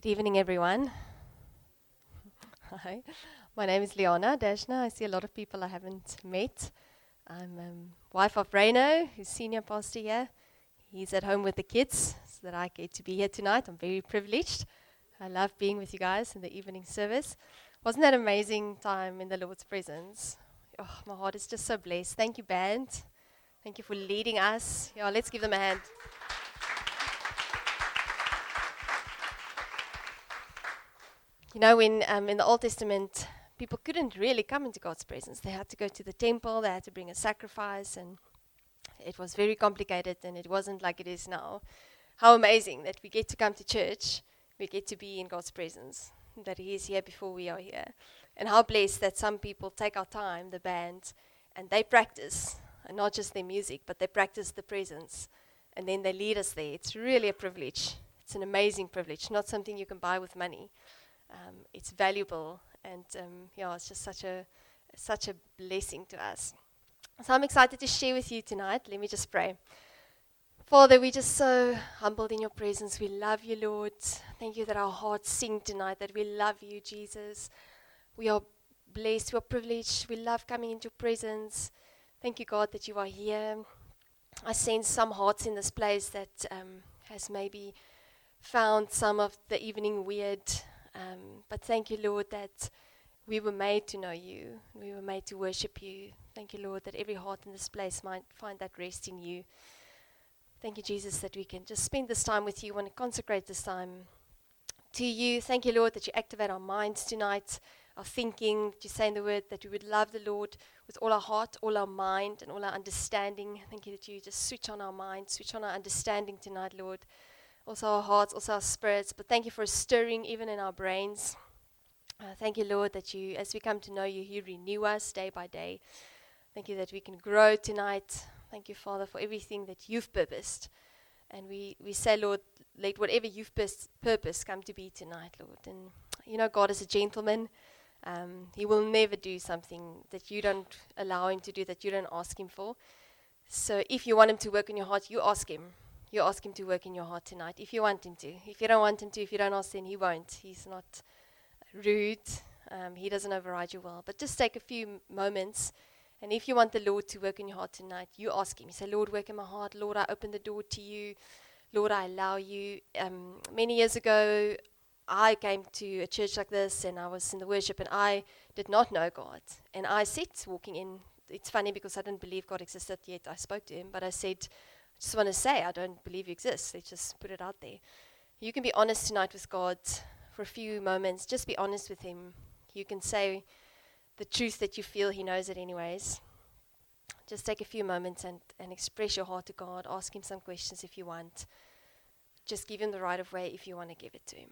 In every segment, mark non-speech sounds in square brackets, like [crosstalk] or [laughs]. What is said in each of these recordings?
Good evening, everyone. [laughs] Hi, my name is Leona Dashna. I see a lot of people I haven't met. I'm um, wife of Reno, who's senior pastor here. He's at home with the kids, so that I get to be here tonight. I'm very privileged. I love being with you guys in the evening service. Wasn't that amazing time in the Lord's presence? Oh, my heart is just so blessed. Thank you, band. Thank you for leading us. Yeah, let's give them a hand. You know, when um, in the Old Testament, people couldn't really come into God's presence. They had to go to the temple, they had to bring a sacrifice, and it was very complicated, and it wasn't like it is now. How amazing that we get to come to church, we get to be in God's presence, that He is here before we are here. And how blessed that some people take our time, the band, and they practice, and not just their music, but they practice the presence, and then they lead us there. It's really a privilege. It's an amazing privilege, not something you can buy with money um, it's valuable, and um, yeah, it's just such a such a blessing to us. So I'm excited to share with you tonight. Let me just pray. Father, we're just so humbled in your presence. We love you, Lord. Thank you that our hearts sing tonight, that we love you, Jesus. We are blessed, we are privileged. We love coming into your presence. Thank you, God, that you are here. I sense some hearts in this place that um, has maybe found some of the evening weird um, but thank you, Lord, that we were made to know you. We were made to worship you. Thank you, Lord, that every heart in this place might find that rest in you. Thank you, Jesus, that we can just spend this time with you. Want to consecrate this time to you. Thank you, Lord, that you activate our minds tonight, our thinking, that you say in the word that we would love the Lord with all our heart, all our mind, and all our understanding. Thank you that you just switch on our mind, switch on our understanding tonight, Lord also our hearts, also our spirits. But thank you for stirring even in our brains. Uh, thank you, Lord, that you, as we come to know you, you renew us day by day. Thank you that we can grow tonight. Thank you, Father, for everything that you've purposed. And we, we say, Lord, let whatever you've pers- purposed come to be tonight, Lord. And you know, God is a gentleman. Um, he will never do something that you don't allow him to do, that you don't ask him for. So if you want him to work in your heart, you ask him you ask Him to work in your heart tonight if you want Him to. If you don't want Him to, if you don't ask, then He won't. He's not rude. Um, he doesn't override your will. But just take a few m- moments. And if you want the Lord to work in your heart tonight, you ask Him. You say, Lord, work in my heart. Lord, I open the door to you. Lord, I allow you. Um, many years ago, I came to a church like this and I was in the worship and I did not know God. And I said, walking in, it's funny because I didn't believe God existed yet. I spoke to Him, but I said, just want to say, I don't believe you exist. Let's just put it out there. You can be honest tonight with God for a few moments. Just be honest with Him. You can say the truth that you feel He knows it, anyways. Just take a few moments and, and express your heart to God. Ask Him some questions if you want. Just give Him the right of way if you want to give it to Him.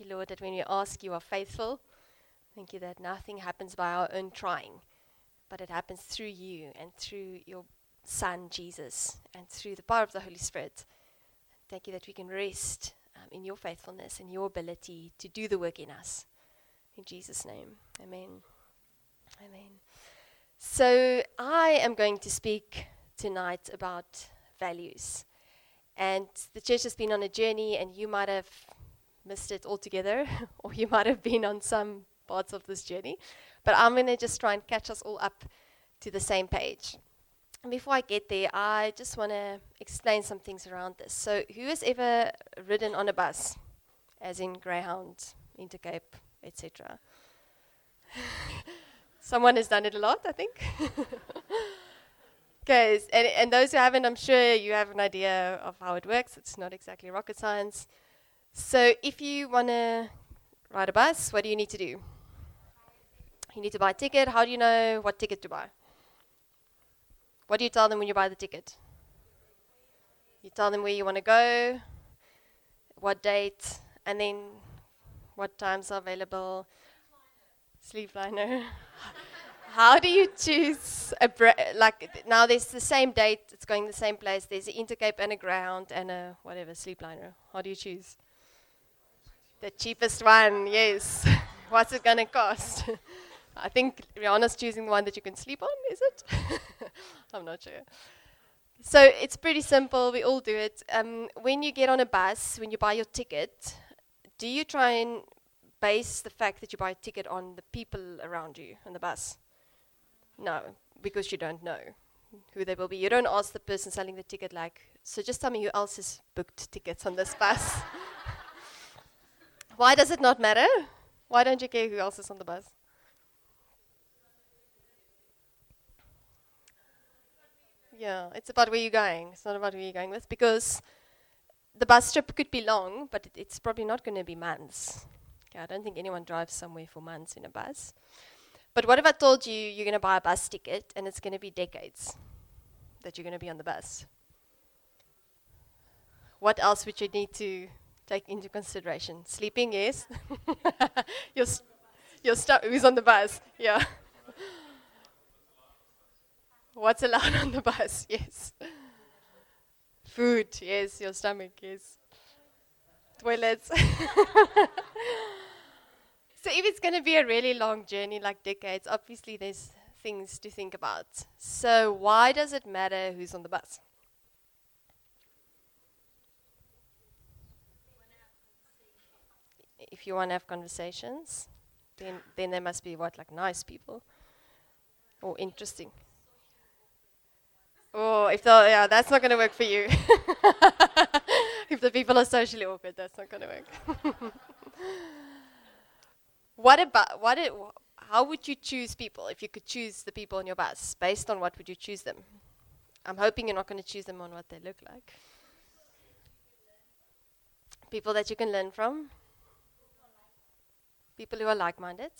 You, Lord, that when we ask, you are faithful. Thank you that nothing happens by our own trying, but it happens through you and through your Son, Jesus, and through the power of the Holy Spirit. Thank you that we can rest um, in your faithfulness and your ability to do the work in us. In Jesus' name, amen. Amen. So, I am going to speak tonight about values. And the church has been on a journey, and you might have missed it altogether, [laughs] or you might have been on some parts of this journey. But I'm going to just try and catch us all up to the same page. And before I get there, I just want to explain some things around this. So, who has ever ridden on a bus, as in Greyhound, Intercape, etc.? [laughs] Someone has done it a lot, I think. [laughs] okay, and, and those who haven't, I'm sure you have an idea of how it works. It's not exactly rocket science. So if you want to ride a bus, what do you need to do? You need to buy a ticket. How do you know what ticket to buy? What do you tell them when you buy the ticket? You tell them where you want to go, what date, and then what times are available. Sleepliner. [laughs] How do you choose a bra- like now? There's the same date. It's going the same place. There's an Intercape and a ground and a whatever sleepliner. How do you choose? The cheapest one. Yes. [laughs] What's it gonna cost? [laughs] I think Rihanna's choosing the one that you can sleep on. Is it? [laughs] I'm not sure. So it's pretty simple. We all do it. Um, when you get on a bus, when you buy your ticket, do you try and base the fact that you buy a ticket on the people around you on the bus? No, because you don't know who they will be. You don't ask the person selling the ticket, like, so just tell me who else has booked tickets on this bus. Why does it not matter? Why don't you care who else is on the bus? Yeah, it's about where you're going. It's not about where you're going with because the bus trip could be long, but it, it's probably not going to be months. Okay, I don't think anyone drives somewhere for months in a bus. But what if I told you you're going to buy a bus ticket and it's going to be decades that you're going to be on the bus? What else would you need to take into consideration? Sleeping, yes. [laughs] your st- your stu- who's on the bus? Yeah. [laughs] What's allowed on the bus? [laughs] Yes. Food, yes. Your stomach, yes. Toilets. so if it's going to be a really long journey, like decades, obviously there's things to think about. So why does it matter who's on the bus? If you want to have conversations, then then there must be what like nice people or interesting. Oh, if the yeah, that's not going to work for you. [laughs] if the people are socially awkward, that's not going to work. [laughs] what about what? It, how would you choose people if you could choose the people on your bus? Based on what would you choose them? I'm hoping you're not going to choose them on what they look like. People that you can learn from. People who are like-minded.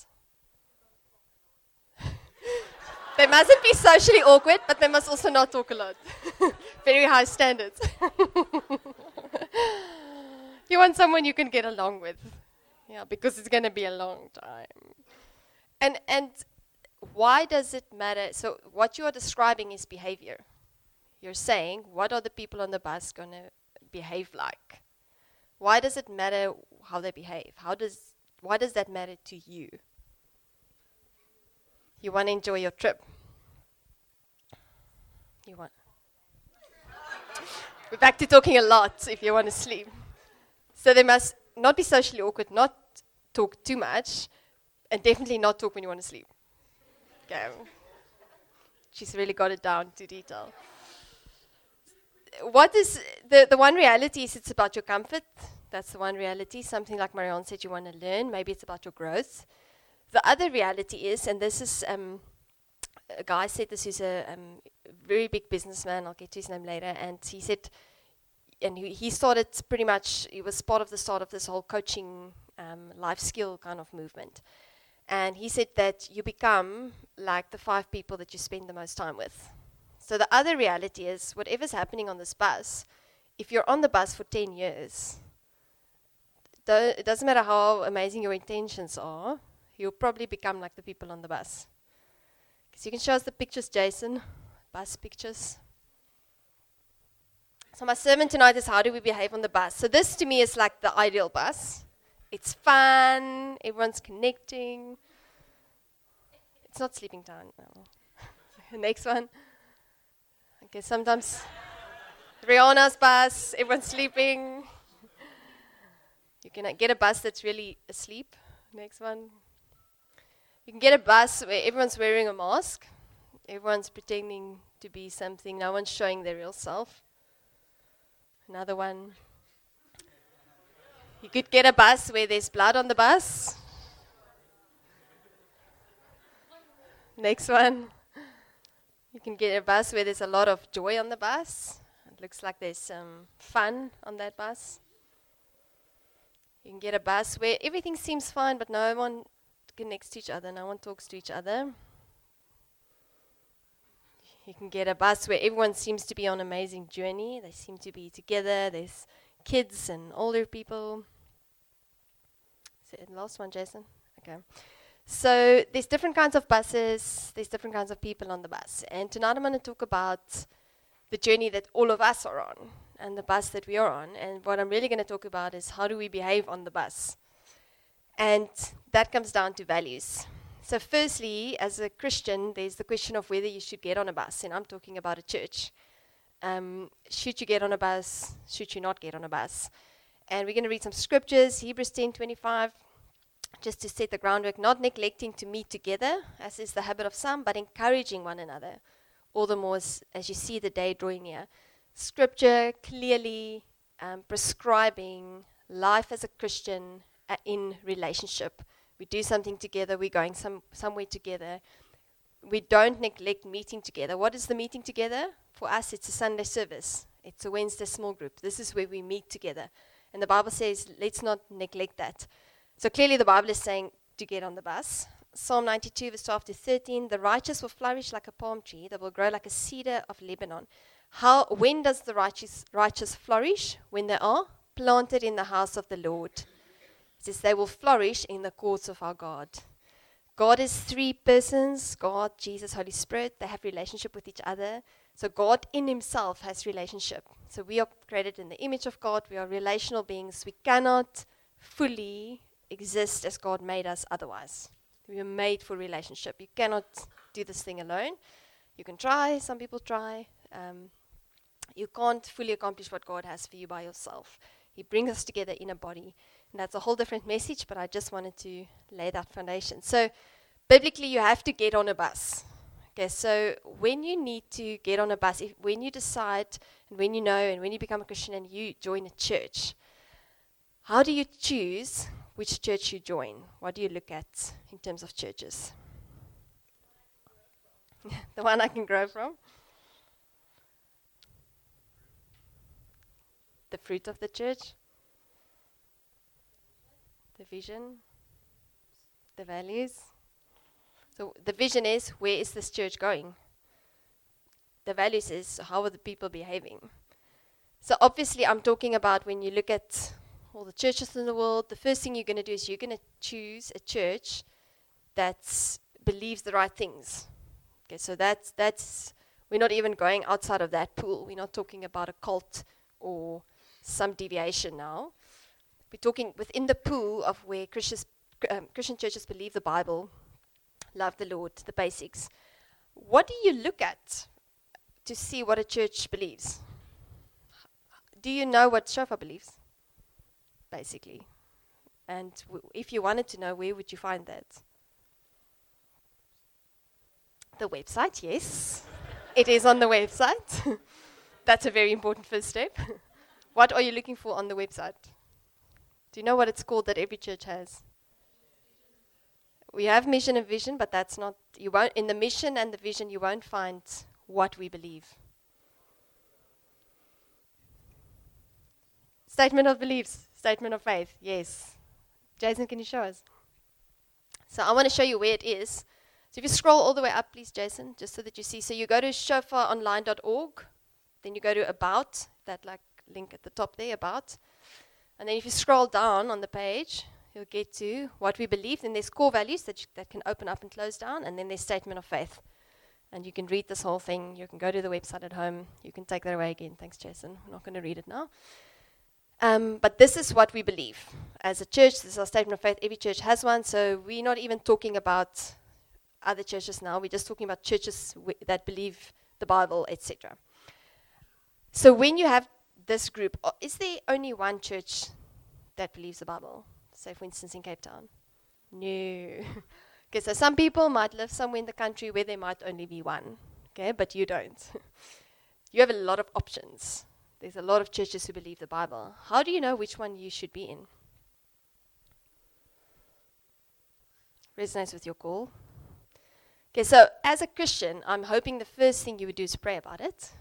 [laughs] They mustn't be socially awkward, but they must also not talk a lot. [laughs] Very high standards. [laughs] you want someone you can get along with. Yeah, because it's going to be a long time. And and why does it matter? So what you are describing is behavior. You're saying what are the people on the bus going to behave like? Why does it matter how they behave? How does why does that matter to you? You want to enjoy your trip. You want. We're back to talking a lot if you want to sleep. So they must not be socially awkward, not talk too much, and definitely not talk when you want to sleep. Okay. She's really got it down to detail. What is the, the one reality is it's about your comfort. That's the one reality. Something like Marianne said you want to learn. Maybe it's about your growth. The other reality is, and this is um, a guy said this is a um, very big businessman. I'll get to his name later, and he said, and he, he started pretty much. He was part of the start of this whole coaching um, life skill kind of movement, and he said that you become like the five people that you spend the most time with. So the other reality is, whatever's happening on this bus, if you're on the bus for ten years, it doesn't matter how amazing your intentions are you'll probably become like the people on the bus. So you can show us the pictures, Jason, bus pictures. So my sermon tonight is how do we behave on the bus. So this to me is like the ideal bus. It's fun, everyone's connecting. It's not sleeping time. No. [laughs] Next one. Okay, sometimes Rihanna's bus, everyone's sleeping. You can get a bus that's really asleep. Next one. You can get a bus where everyone's wearing a mask, everyone's pretending to be something, no one's showing their real self. Another one. You could get a bus where there's blood on the bus. Next one. You can get a bus where there's a lot of joy on the bus. It looks like there's some fun on that bus. You can get a bus where everything seems fine, but no one connects to each other, no one talks to each other. You can get a bus where everyone seems to be on an amazing journey. They seem to be together. There's kids and older people. Is it the last one, Jason? Okay. So there's different kinds of buses, there's different kinds of people on the bus. And tonight I'm going to talk about the journey that all of us are on and the bus that we are on. And what I'm really going to talk about is how do we behave on the bus. And that comes down to values. So, firstly, as a Christian, there's the question of whether you should get on a bus. And I'm talking about a church. Um, should you get on a bus? Should you not get on a bus? And we're going to read some scriptures, Hebrews 10 25 just to set the groundwork, not neglecting to meet together, as is the habit of some, but encouraging one another, all the more as, as you see the day drawing near. Scripture clearly um, prescribing life as a Christian uh, in relationship. We do something together, we're going some, somewhere together. We don't neglect meeting together. What is the meeting together? For us, it's a Sunday service, it's a Wednesday small group. This is where we meet together. And the Bible says, let's not neglect that. So clearly, the Bible is saying to get on the bus. Psalm 92, verse 12 to 13 The righteous will flourish like a palm tree, that will grow like a cedar of Lebanon. How, when does the righteous, righteous flourish? When they are planted in the house of the Lord. It says they will flourish in the courts of our God. God is three persons God, Jesus, Holy Spirit. They have relationship with each other. So God in himself has relationship. So we are created in the image of God. We are relational beings. We cannot fully exist as God made us otherwise. We are made for relationship. You cannot do this thing alone. You can try, some people try. Um, you can't fully accomplish what God has for you by yourself. He brings us together in a body. And that's a whole different message, but I just wanted to lay that foundation. So, biblically, you have to get on a bus. Okay, so when you need to get on a bus, if, when you decide and when you know and when you become a Christian and you join a church, how do you choose which church you join. What do you look at in terms of churches? [laughs] the one I can grow from. The fruit of the church. The vision. The values. So the vision is where is this church going? The values is how are the people behaving? So obviously I'm talking about when you look at all the churches in the world, the first thing you're going to do is you're going to choose a church that believes the right things. Okay, so that's that's we're not even going outside of that pool. We're not talking about a cult or some deviation now. We're talking within the pool of where Christians, um, Christian churches believe the Bible, love the Lord, the basics. What do you look at to see what a church believes? Do you know what Shofar believes? Basically. And if you wanted to know, where would you find that? The website, yes. it is on the website. [laughs] That's a very important first step. [laughs] what are you looking for on the website? Do you know what it's called that every church has? We have mission and vision, but that's not you won't in the mission and the vision you won't find what we believe. Statement of beliefs. Statement of faith, yes. Jason, can you show us? So I want to show you where it is. So if you scroll all the way up, please, Jason, just so that you see. So you go to shofaronline.org, then you go to About, that like link at the top there, About. And then if you scroll down on the page, you'll get to what we believe. Then there's core values that, that can open up and close down, and then there's statement of faith. And you can read this whole thing. You can go to the website at home. You can take that away again. Thanks, Jason. I'm not going to read it now. Um, but this is what we believe. As a church, this is our statement of faith. Every church has one, so we're not even talking about other churches now. We're just talking about churches w- that believe the Bible, etc. So when you have this group, is there only one church that believes the Bible? Say, for instance, in Cape Town? No. [laughs] okay, so some people might live somewhere in the country where there might only be one. Okay, but you don't. [laughs] you have a lot of options. There's a lot of churches who believe the Bible. How do you know which one you should be in? Resonates with your call. Okay, so as a Christian, I'm hoping the first thing you would do is pray about it.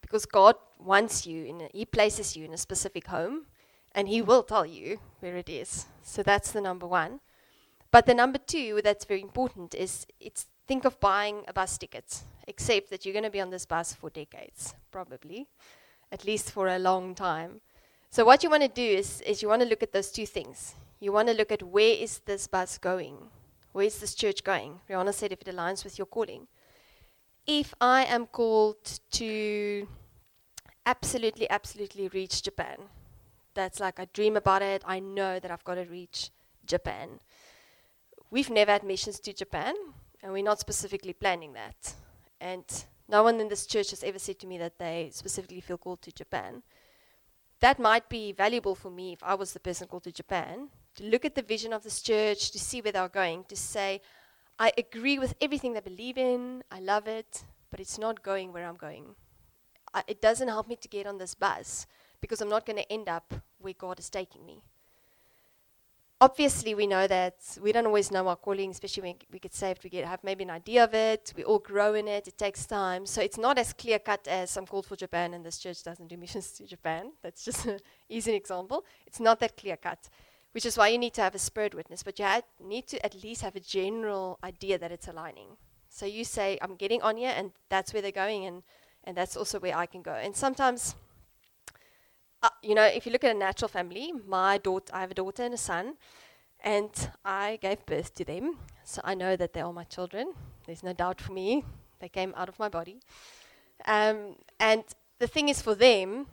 Because God wants you, in a, He places you in a specific home, and He will tell you where it is. So that's the number one. But the number two that's very important is it's think of buying a bus ticket, except that you're going to be on this bus for decades, probably at least for a long time. So what you want to do is, is you want to look at those two things. You want to look at where is this bus going? Where's this church going? Rihanna said if it aligns with your calling. If I am called to absolutely, absolutely reach Japan, that's like I dream about it, I know that I've got to reach Japan. We've never had missions to Japan, and we're not specifically planning that. And no one in this church has ever said to me that they specifically feel called to Japan. That might be valuable for me if I was the person called to Japan, to look at the vision of this church, to see where they're going, to say, I agree with everything they believe in, I love it, but it's not going where I'm going. I, it doesn't help me to get on this bus because I'm not going to end up where God is taking me obviously we know that we don't always know our calling, especially when we get saved, we get have maybe an idea of it, we all grow in it, it takes time. So it's not as clear cut as I'm called for Japan and this church doesn't do missions to Japan. [laughs] That's just an [laughs] easy example. It's not that clear cut. Which is why you need to have a spirit witness, but you need to at least have a general idea that it's aligning. So you say, I'm getting on here, and that's where they're going, and, and that's also where I can go. And sometimes uh, you know, if you look at a natural family, my daughter, I have a daughter and a son, and I gave birth to them. So I know that they are my children. There's no doubt for me. They came out of my body. Um, and the thing is, for them,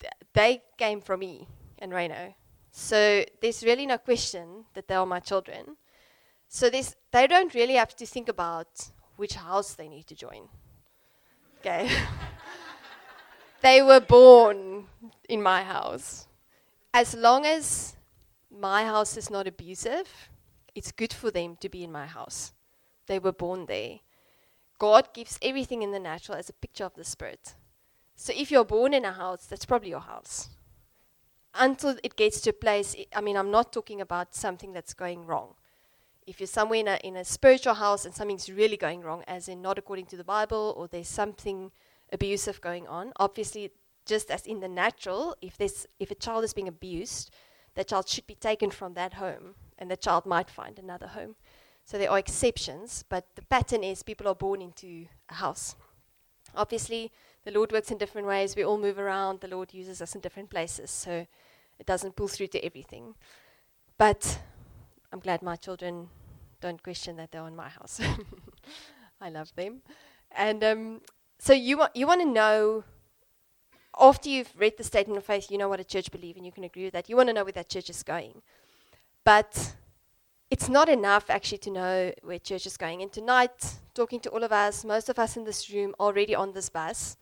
th- they came from me and Reno. So there's really no question that they are my children. So they don't really have to think about which house they need to join. Okay. [laughs] they were born in my house. As long as my house is not abusive, it's good for them to be in my house. They were born there. God gives everything in the natural as a picture of the spirit. So if you're born in a house, that's probably your house. Until it gets to a place, I mean, I'm not talking about something that's going wrong. If you're somewhere in a, in a spiritual house and something's really going wrong, as in not according to the Bible, or there's something abusive going on. Obviously, just as in the natural, if there's if a child is being abused, that child should be taken from that home, and the child might find another home. So there are exceptions, but the pattern is people are born into a house. Obviously, the Lord works in different ways. We all move around. The Lord uses us in different places, so it doesn't pull through to everything. But I'm glad my children don't question that they're in my house. [laughs] I love them, and um, so you want you want to know after you've read the statement of faith, you know what a church believes, and you can agree with that. You want to know where that church is going, but it's not enough actually to know where church is going. And tonight, talking to all of us, most of us in this room already on this bus,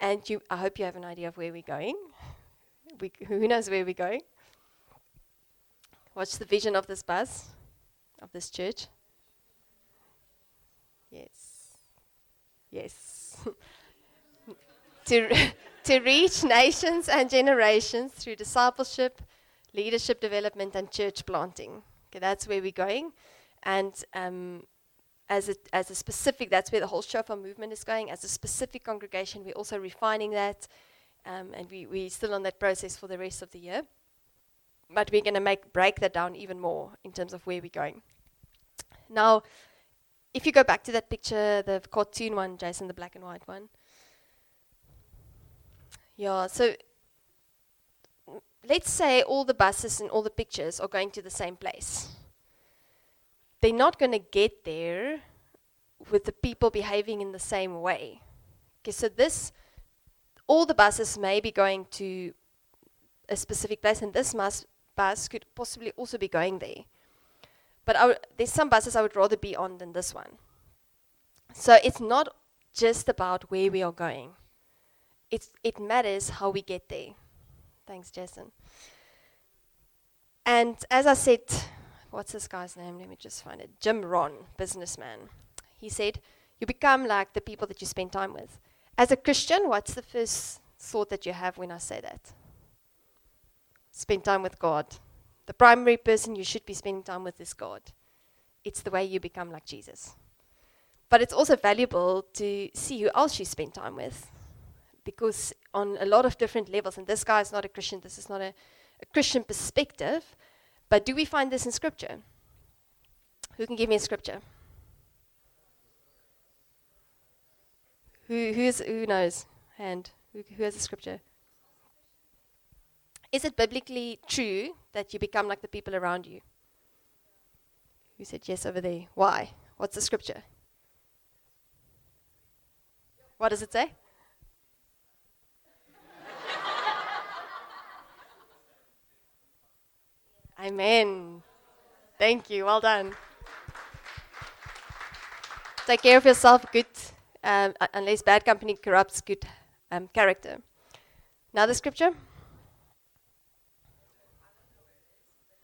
and you, I hope you have an idea of where we're going. We, who knows where we're going? What's the vision of this bus, of this church? Yes. Yes. [laughs] to, [laughs] to reach nations and generations through discipleship, leadership development, and church planting. Okay, that's where we're going. And um, as, a, as a specific, that's where the whole Shofar movement is going. As a specific congregation, we're also refining that. Um, and we, we're still on that process for the rest of the year. But we're going to make break that down even more in terms of where we're going. Now, if you go back to that picture, the cartoon one, Jason, the black and white one. Yeah, so mm, let's say all the buses and all the pictures are going to the same place. They're not going to get there with the people behaving in the same way. Okay, so this, all the buses may be going to a specific place, and this bus, bus could possibly also be going there. But there's some buses I would rather be on than this one. So it's not just about where we are going. It's, it matters how we get there. Thanks, Jason. And as I said, what's this guy's name? Let me just find it. Jim Rohn, businessman. He said, You become like the people that you spend time with. As a Christian, what's the first thought that you have when I say that? Spend time with God. The primary person you should be spending time with is God. It's the way you become like Jesus. But it's also valuable to see who else you spend time with. Because on a lot of different levels, and this guy is not a Christian, this is not a, a Christian perspective, but do we find this in Scripture? Who can give me a scripture? Who, who's, who knows? Hand. Who, who has a scripture? Is it biblically true that you become like the people around you? Who said yes over there? Why? What's the scripture? What does it say? [laughs] Amen. Thank you. Well done. Take care of yourself, good, um, unless bad company corrupts good um, character. Now the scripture.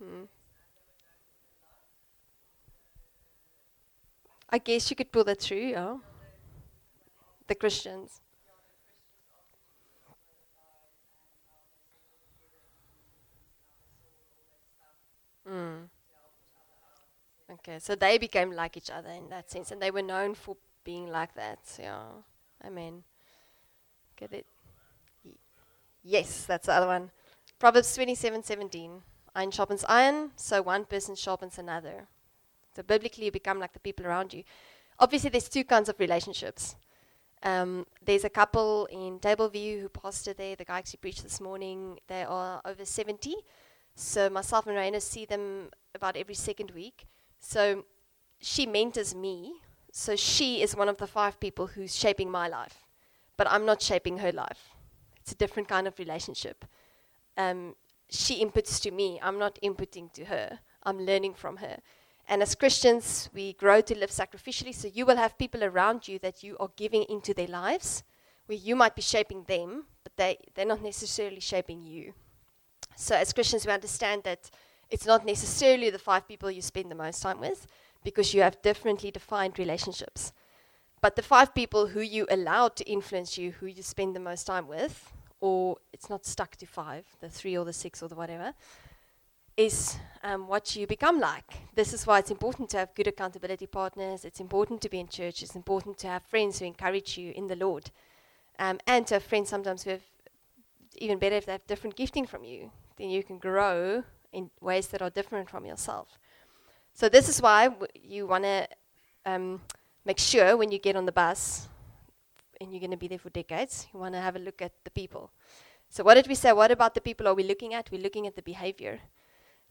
Hmm. I guess you could pull that through, yeah. The Christians. Mm. Okay, so they became like each other in that sense, and they were known for being like that. Yeah, I mean, Get it? Yes, that's the other one. Proverbs twenty-seven seventeen. Iron sharpens iron, so one person sharpens another. So biblically, you become like the people around you. Obviously, there's two kinds of relationships. Um, there's a couple in Tableview who pastored there. The guy actually preached this morning. They are over 70. So myself and Raina see them about every second week. So she mentors me. So she is one of the five people who's shaping my life. But I'm not shaping her life. It's a different kind of relationship. Um, she inputs to me. I'm not inputting to her. I'm learning from her. And as Christians, we grow to live sacrificially. So you will have people around you that you are giving into their lives, where you might be shaping them, but they, they're not necessarily shaping you. So as Christians, we understand that it's not necessarily the five people you spend the most time with, because you have differently defined relationships. But the five people who you allow to influence you, who you spend the most time with, or it's not stuck to five, the three or the six or the whatever, is um, what you become like. This is why it's important to have good accountability partners. It's important to be in church. It's important to have friends who encourage you in the Lord. Um, and to have friends sometimes who have, even better if they have different gifting from you, then you can grow in ways that are different from yourself. So, this is why w- you want to um, make sure when you get on the bus, and you're going to be there for decades, you want to have a look at the people. So, what did we say? What about the people are we looking at? We're looking at the behavior.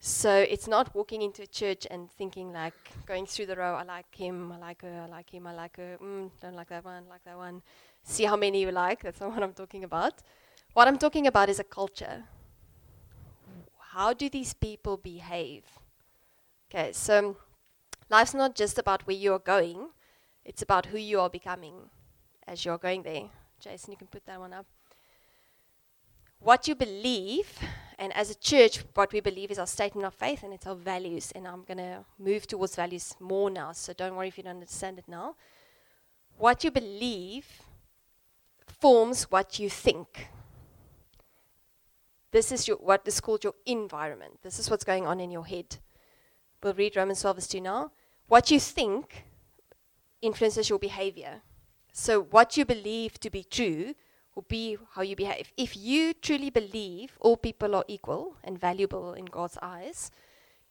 So it's not walking into a church and thinking like going through the row. I like him. I like her. I like him. I like her. Mm, don't like that one. Like that one. See how many you like. That's not what I'm talking about. What I'm talking about is a culture. How do these people behave? Okay, so life's not just about where you're going. It's about who you are becoming as you're going there. Jason, you can put that one up. What you believe and as a church, what we believe is our statement of faith and it's our values. And I'm going to move towards values more now, so don't worry if you don't understand it now. What you believe forms what you think. This is your, what is called your environment. This is what's going on in your head. We'll read Romans 12, verse 2 now. What you think influences your behavior. So, what you believe to be true will be how you behave. If you truly believe all people are equal and valuable in God's eyes,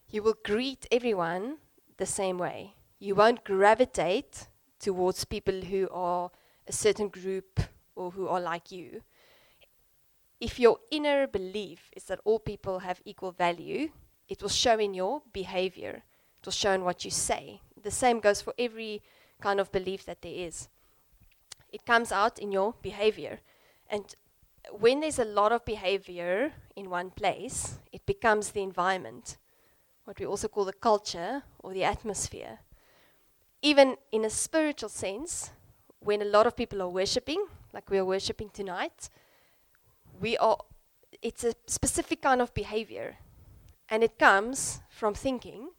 you will greet everyone the same way. You won't gravitate towards people who are a certain group or who are like you. If your inner belief is that all people have equal value, it will show in your behavior. It will show in what you say. The same goes for every kind of belief that there is. It comes out in your behavior. And when there's a lot of behavior in one place, it becomes the environment, what we also call the culture or the atmosphere. Even in a spiritual sense, when a lot of people are worshiping, like we are worshiping tonight, we are it's a specific kind of behavior. And it comes from thinking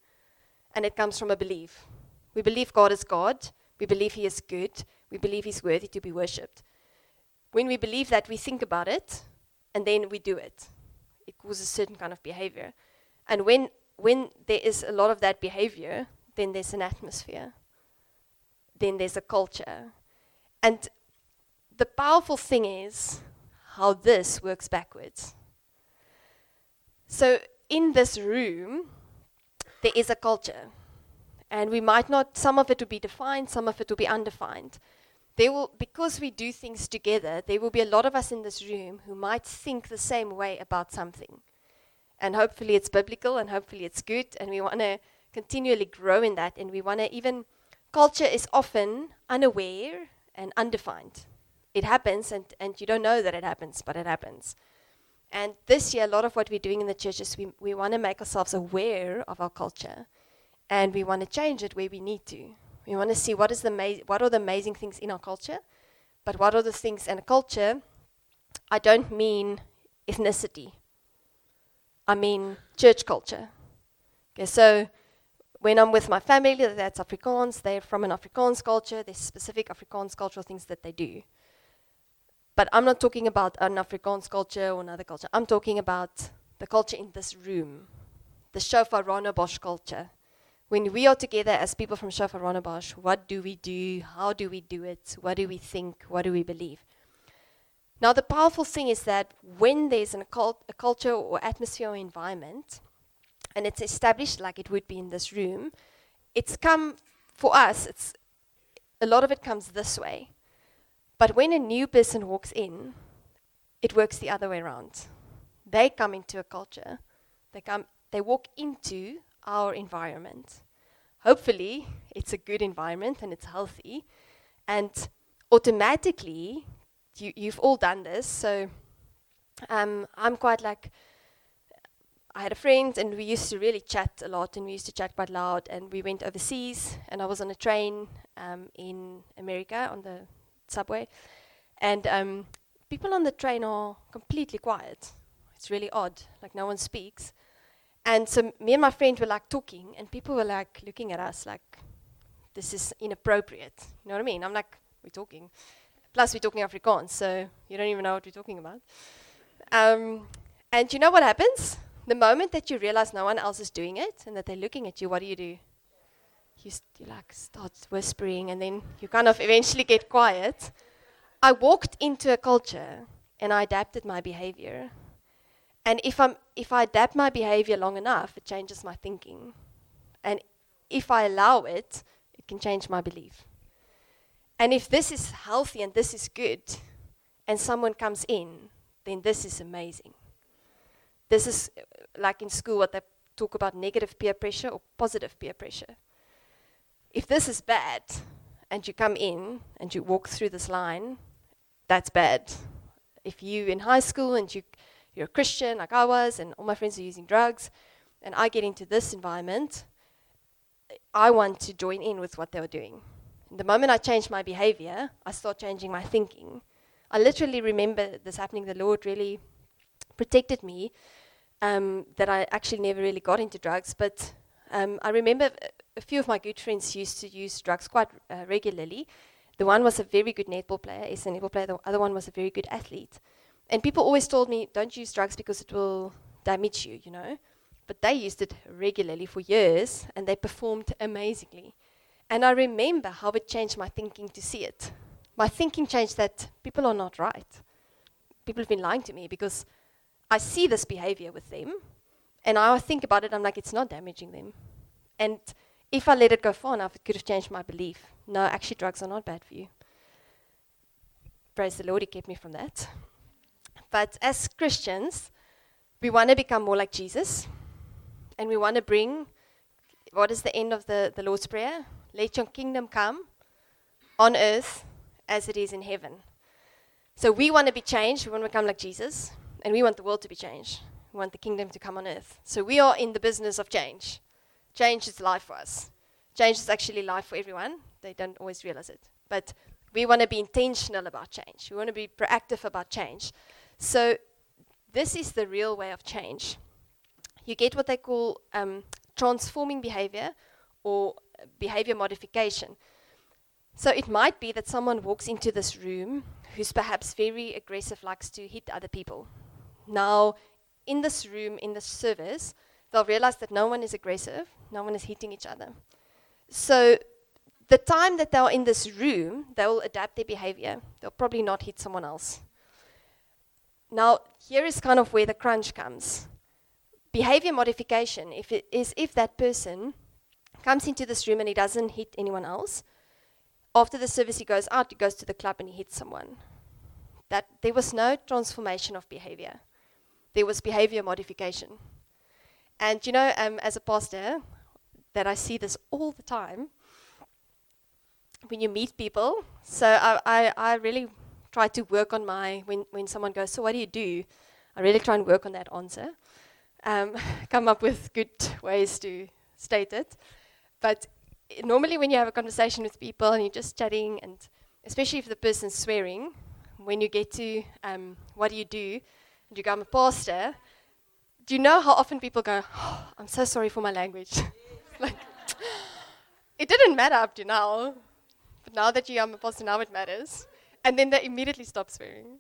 and it comes from a belief. We believe God is God, we believe He is good, we believe He's worthy to be worshipped. When we believe that, we think about it and then we do it. It causes a certain kind of behavior. And when, when there is a lot of that behavior, then there's an atmosphere, then there's a culture. And the powerful thing is how this works backwards. So, in this room, there is a culture. And we might not, some of it will be defined, some of it will be undefined there will, because we do things together, there will be a lot of us in this room who might think the same way about something. And hopefully it's biblical and hopefully it's good, and we want to continually grow in that, and we want to even. Culture is often unaware and undefined. It happens, and, and you don't know that it happens, but it happens. And this year, a lot of what we're doing in the church is we, we want to make ourselves aware of our culture and we want to change it where we need to. We want to see what, is the ma- what are the amazing things in our culture, but what are the things in a culture? I don't mean ethnicity, I mean church culture. Okay, so when I'm with my family, that's Afrikaans, they're from an Afrikaans culture, there's specific Afrikaans cultural things that they do. But I'm not talking about an Afrikaans culture or another culture. I'm talking about the culture in this room, the Shofar Bosch culture. When we are together as people from Shofar Bosch, what do we do? How do we do it? What do we think? What do we believe? Now, the powerful thing is that when there's an occult, a culture or atmosphere or environment, and it's established like it would be in this room, it's come for us, it's a lot of it comes this way. But when a new person walks in, it works the other way around. They come into a culture, they come they walk into our environment. Hopefully, it's a good environment and it's healthy. And automatically, you, you've all done this. So um, I'm quite like, I had a friend and we used to really chat a lot and we used to chat quite loud. And we went overseas and I was on a train um, in America on the subway. And um, people on the train are completely quiet. It's really odd, like no one speaks. And so me and my friend were like talking, and people were like looking at us like, this is inappropriate. You know what I mean? I'm like, we're talking. Plus, we're talking Afrikaans, so you don't even know what we're talking about. Um, and you know what happens? The moment that you realize no one else is doing it and that they're looking at you, what do you do? You, st- you like start whispering, and then you kind of eventually get quiet. I walked into a culture and I adapted my behavior. And if, I'm, if I adapt my behavior long enough, it changes my thinking. And if I allow it, it can change my belief. And if this is healthy and this is good, and someone comes in, then this is amazing. This is uh, like in school what they talk about negative peer pressure or positive peer pressure. If this is bad, and you come in and you walk through this line, that's bad. If you in high school and you you're a Christian like I was, and all my friends are using drugs, and I get into this environment, I want to join in with what they were doing. And the moment I change my behavior, I start changing my thinking. I literally remember this happening. The Lord really protected me um, that I actually never really got into drugs. But um, I remember a few of my good friends used to use drugs quite uh, regularly. The one was a very good netball player, is a netball player. The other one was a very good athlete. And people always told me, don't use drugs because it will damage you, you know. But they used it regularly for years and they performed amazingly. And I remember how it changed my thinking to see it. My thinking changed that people are not right. People have been lying to me because I see this behavior with them and I think about it, I'm like, it's not damaging them. And if I let it go far enough, it could have changed my belief. No, actually, drugs are not bad for you. Praise the Lord, He kept me from that. But as Christians, we want to become more like Jesus. And we want to bring what is the end of the, the Lord's Prayer? Let your kingdom come on earth as it is in heaven. So we want to be changed. We want to become like Jesus. And we want the world to be changed. We want the kingdom to come on earth. So we are in the business of change. Change is life for us. Change is actually life for everyone. They don't always realize it. But we want to be intentional about change. We want to be proactive about change. So, this is the real way of change. You get what they call um, transforming behavior or behavior modification. So, it might be that someone walks into this room who's perhaps very aggressive, likes to hit other people. Now, in this room, in this service, they'll realize that no one is aggressive, no one is hitting each other. So, the time that they're in this room, they'll adapt their behavior. They'll probably not hit someone else. Now, here is kind of where the crunch comes. Behavior modification if it is if that person comes into this room and he doesn't hit anyone else, after the service he goes out, he goes to the club and he hits someone. That there was no transformation of behavior. There was behavior modification. And you know, um, as a pastor, that I see this all the time when you meet people. So I, I, I really try to work on my, when, when someone goes, So what do you do? I really try and work on that answer. Um, [laughs] come up with good ways to state it. But normally, when you have a conversation with people and you're just chatting, and especially if the person's swearing, when you get to um, what do you do, and you go, I'm a pastor, do you know how often people go, oh, I'm so sorry for my language? [laughs] like, it didn't matter up to now, but now that you are a pastor, now it matters. And then they immediately stop swearing.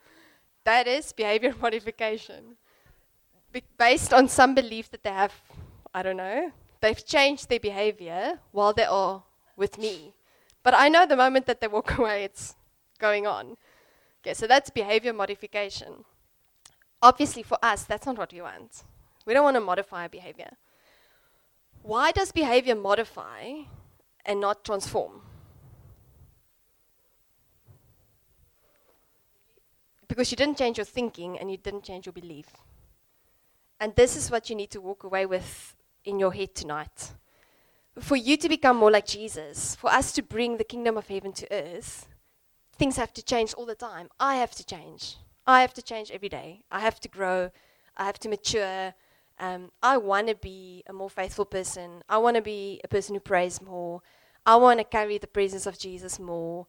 [laughs] that is behavior [laughs] modification. Be- based on some belief that they have, I don't know, they've changed their behavior while they are with me. But I know the moment that they walk [laughs] away, it's going on. Okay, so that's behavior modification. Obviously, for us, that's not what we want. We don't want to modify behavior. Why does behavior modify and not transform? Because you didn't change your thinking and you didn't change your belief. And this is what you need to walk away with in your head tonight. For you to become more like Jesus, for us to bring the kingdom of heaven to earth, things have to change all the time. I have to change. I have to change every day. I have to grow. I have to mature. Um, I want to be a more faithful person. I want to be a person who prays more. I want to carry the presence of Jesus more.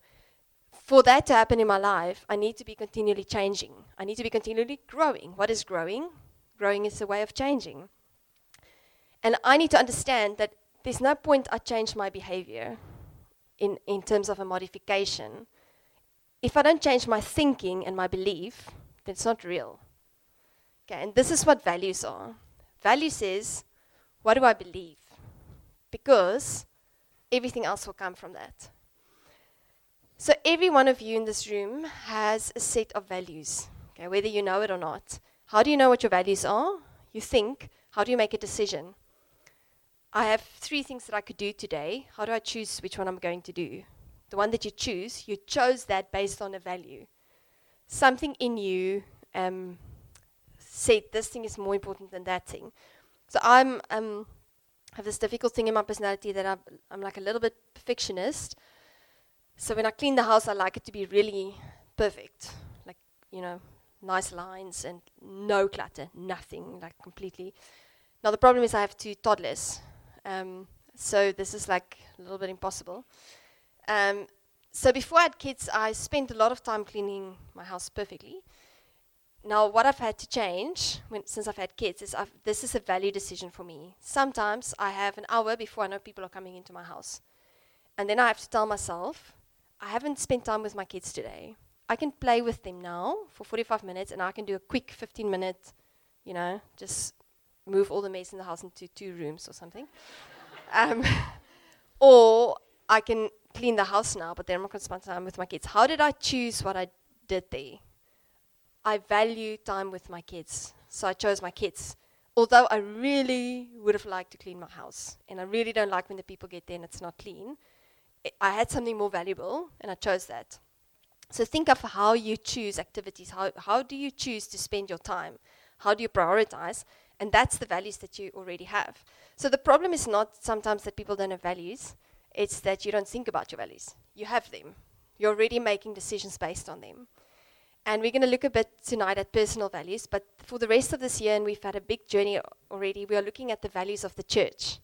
For that to happen in my life, I need to be continually changing. I need to be continually growing. What is growing? Growing is a way of changing. And I need to understand that there's no point I change my behavior in, in terms of a modification if I don't change my thinking and my belief, then it's not real. Okay, and this is what values are. Values is what do I believe? Because everything else will come from that. So every one of you in this room has a set of values, okay, whether you know it or not. How do you know what your values are? You think. How do you make a decision? I have three things that I could do today. How do I choose which one I'm going to do? the one that you choose, you chose that based on a value. Something in you um, said this thing is more important than that thing. So I'm um, have this difficult thing in my personality that I'm, I'm like a little bit perfectionist. So when I clean the house, I like it to be really perfect, like you know, nice lines and no clutter, nothing, like completely. Now the problem is I have two toddlers, um, so this is like a little bit impossible. Um, so before I had kids, I spent a lot of time cleaning my house perfectly. Now, what I've had to change when, since I've had kids is I've, this is a value decision for me. Sometimes I have an hour before I know people are coming into my house. And then I have to tell myself, I haven't spent time with my kids today. I can play with them now for 45 minutes and I can do a quick 15 minute, you know, just move all the mess in the house into two rooms or something. [laughs] um, or I can clean the house now, but then I'm not going to spend time with my kids. How did I choose what I did there? I value time with my kids, so I chose my kids. Although I really would have liked to clean my house, and I really don't like when the people get there and it's not clean, I had something more valuable, and I chose that. So think of how you choose activities. How, how do you choose to spend your time? How do you prioritize? And that's the values that you already have. So the problem is not sometimes that people don't have values. It's that you don't think about your values. You have them. You're already making decisions based on them. And we're going to look a bit tonight at personal values, but for the rest of this year, and we've had a big journey already, we are looking at the values of the church.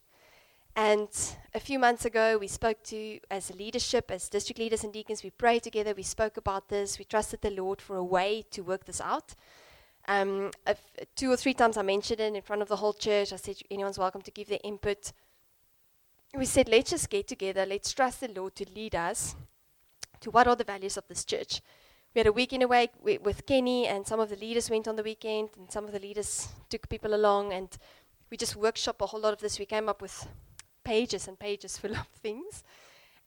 And a few months ago, we spoke to, as a leadership, as district leaders and deacons, we prayed together, we spoke about this, we trusted the Lord for a way to work this out. Um, two or three times I mentioned it in front of the whole church. I said, anyone's welcome to give their input we said, let's just get together, let's trust the Lord to lead us to what are the values of this church. We had a weekend away with Kenny, and some of the leaders went on the weekend, and some of the leaders took people along, and we just workshop a whole lot of this. We came up with pages and pages full of [laughs] things.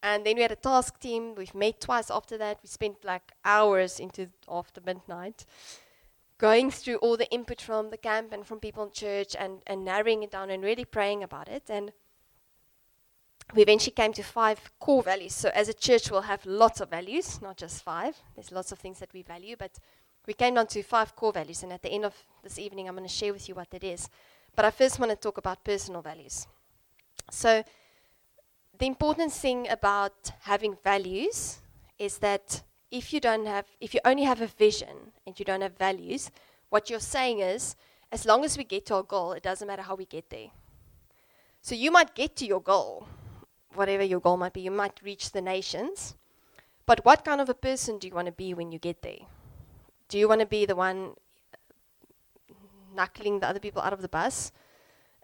And then we had a task team. We've met twice after that. We spent like hours into after midnight going through all the input from the camp and from people in church and, and narrowing it down and really praying about it. And we eventually came to five core values. So as a church, we'll have lots of values, not just five. There's lots of things that we value, but we came down to five core values. And at the end of this evening, I'm going to share with you what that is. But I first want to talk about personal values. So, the important thing about having values is that if you don't have, if you only have a vision and you don't have values, what you're saying is, as long as we get to our goal, it doesn't matter how we get there. So you might get to your goal, whatever your goal might be, you might reach the nations, but what kind of a person do you want to be when you get there? Do you want to be the one knuckling the other people out of the bus?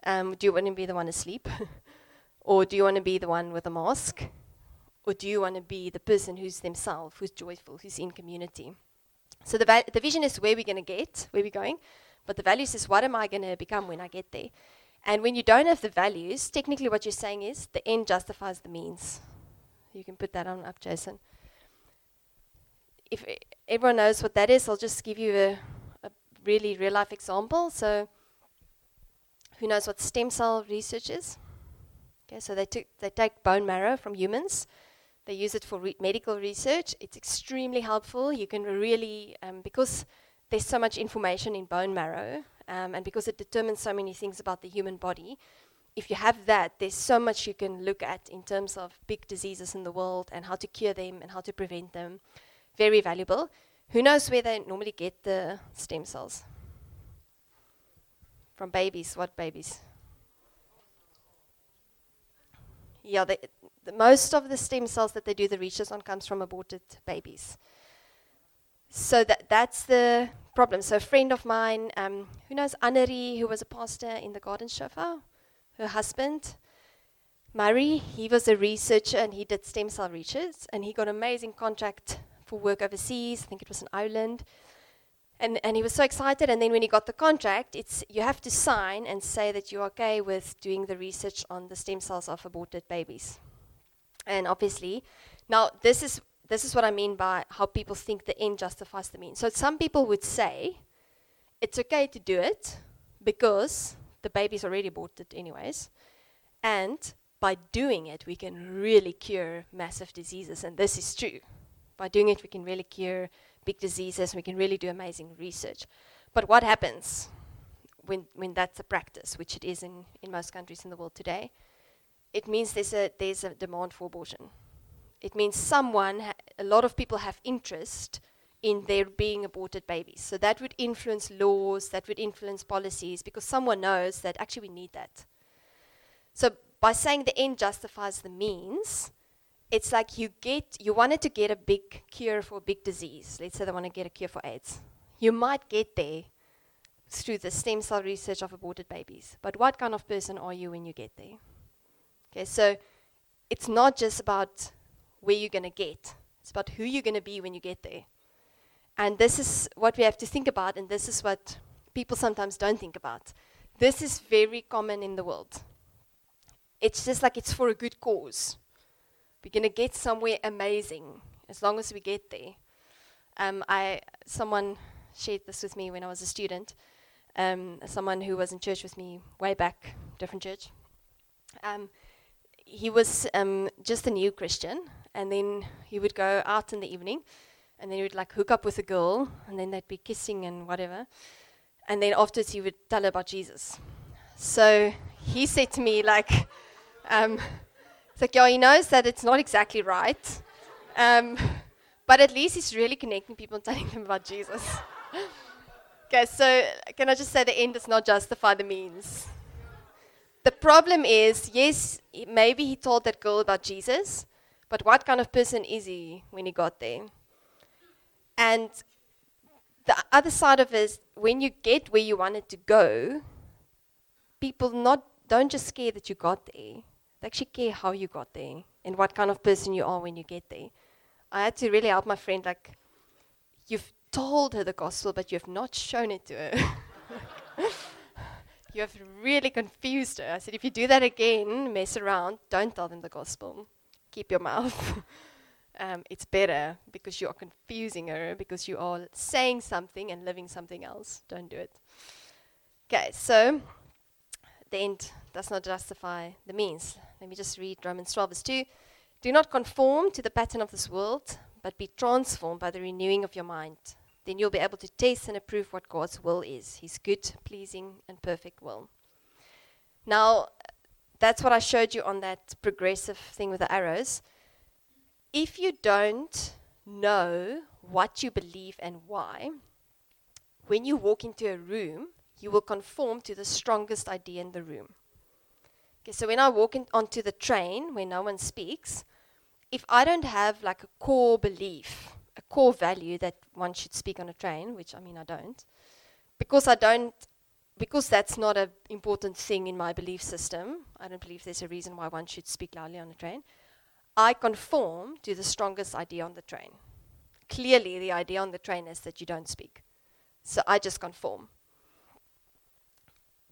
Um, do you want to be the one asleep? [laughs] or do you want to be the one with a mask? Or do you want to be the person who's themselves, who's joyful, who's in community? So the, va- the vision is where we're going to get, where we're going, but the values is what am I going to become when I get there? And when you don't have the values, technically what you're saying is the end justifies the means. You can put that on up, Jason. If everyone knows what that is, I'll just give you a, a really real life example. So, who knows what stem cell research is? Okay, so they, took, they take bone marrow from humans. They use it for re- medical research. It's extremely helpful. You can really, um, because there's so much information in bone marrow, um, and because it determines so many things about the human body, if you have that, there's so much you can look at in terms of big diseases in the world and how to cure them and how to prevent them. Very valuable. Who knows where they normally get the stem cells? From babies. What babies? Yeah, the most of the stem cells that they do the research on comes from aborted babies. So that that's the problem. So a friend of mine, um, who knows Annery, who was a pastor in the Garden Shofar, her husband, Murray, he was a researcher and he did stem cell research and he got an amazing contract for work overseas. I think it was in Ireland. And, and he was so excited. And then when he got the contract, it's you have to sign and say that you're okay with doing the research on the stem cells of aborted babies. And obviously, now this is this is what I mean by how people think the end justifies the means. So some people would say it's okay to do it because the baby's already aborted, anyways. And by doing it, we can really cure massive diseases. And this is true. By doing it, we can really cure big diseases. We can really do amazing research. But what happens when, when that's a practice, which it is in, in most countries in the world today? It means there's a, there's a demand for abortion it means someone, ha- a lot of people have interest in there being aborted babies. So that would influence laws, that would influence policies, because someone knows that actually we need that. So by saying the end justifies the means, it's like you get, you wanted to get a big cure for a big disease. Let's say they want to get a cure for AIDS. You might get there through the stem cell research of aborted babies. But what kind of person are you when you get there? Okay, so it's not just about where you're going to get. It's about who you're going to be when you get there. And this is what we have to think about, and this is what people sometimes don't think about. This is very common in the world. It's just like it's for a good cause. We're going to get somewhere amazing as long as we get there. Um, I someone shared this with me when I was a student. Um, someone who was in church with me way back, different church. Um, he was um, just a new Christian, and then he would go out in the evening, and then he would like hook up with a girl, and then they'd be kissing and whatever, and then afterwards he would tell her about Jesus. So he said to me like, um, it's like yeah, he knows that it's not exactly right, um, but at least he's really connecting people and telling them about Jesus. okay, so can I just say the end does not justify the means. The problem is, yes, maybe he told that girl about Jesus, but what kind of person is he when he got there? And the other side of it is when you get where you wanted to go, people not don't just care that you got there. They actually care how you got there and what kind of person you are when you get there. I had to really help my friend like you've told her the gospel but you have not shown it to her. [laughs] you have really confused her. I said if you do that again, mess around, don't tell them the gospel keep your mouth. [laughs] um, it's better because you are confusing her, because you are saying something and living something else. Don't do it. Okay, so the end does not justify the means. Let me just read Romans 12, verse 2. Do not conform to the pattern of this world, but be transformed by the renewing of your mind. Then you'll be able to taste and approve what God's will is His good, pleasing, and perfect will. Now, that's what I showed you on that progressive thing with the arrows. If you don't know what you believe and why, when you walk into a room, you will conform to the strongest idea in the room. Okay, so when I walk in, onto the train where no one speaks, if I don't have like a core belief, a core value that one should speak on a train, which I mean I don't, because I don't, because that's not an important thing in my belief system, I don't believe there's a reason why one should speak loudly on a train. I conform to the strongest idea on the train. Clearly, the idea on the train is that you don't speak. So I just conform.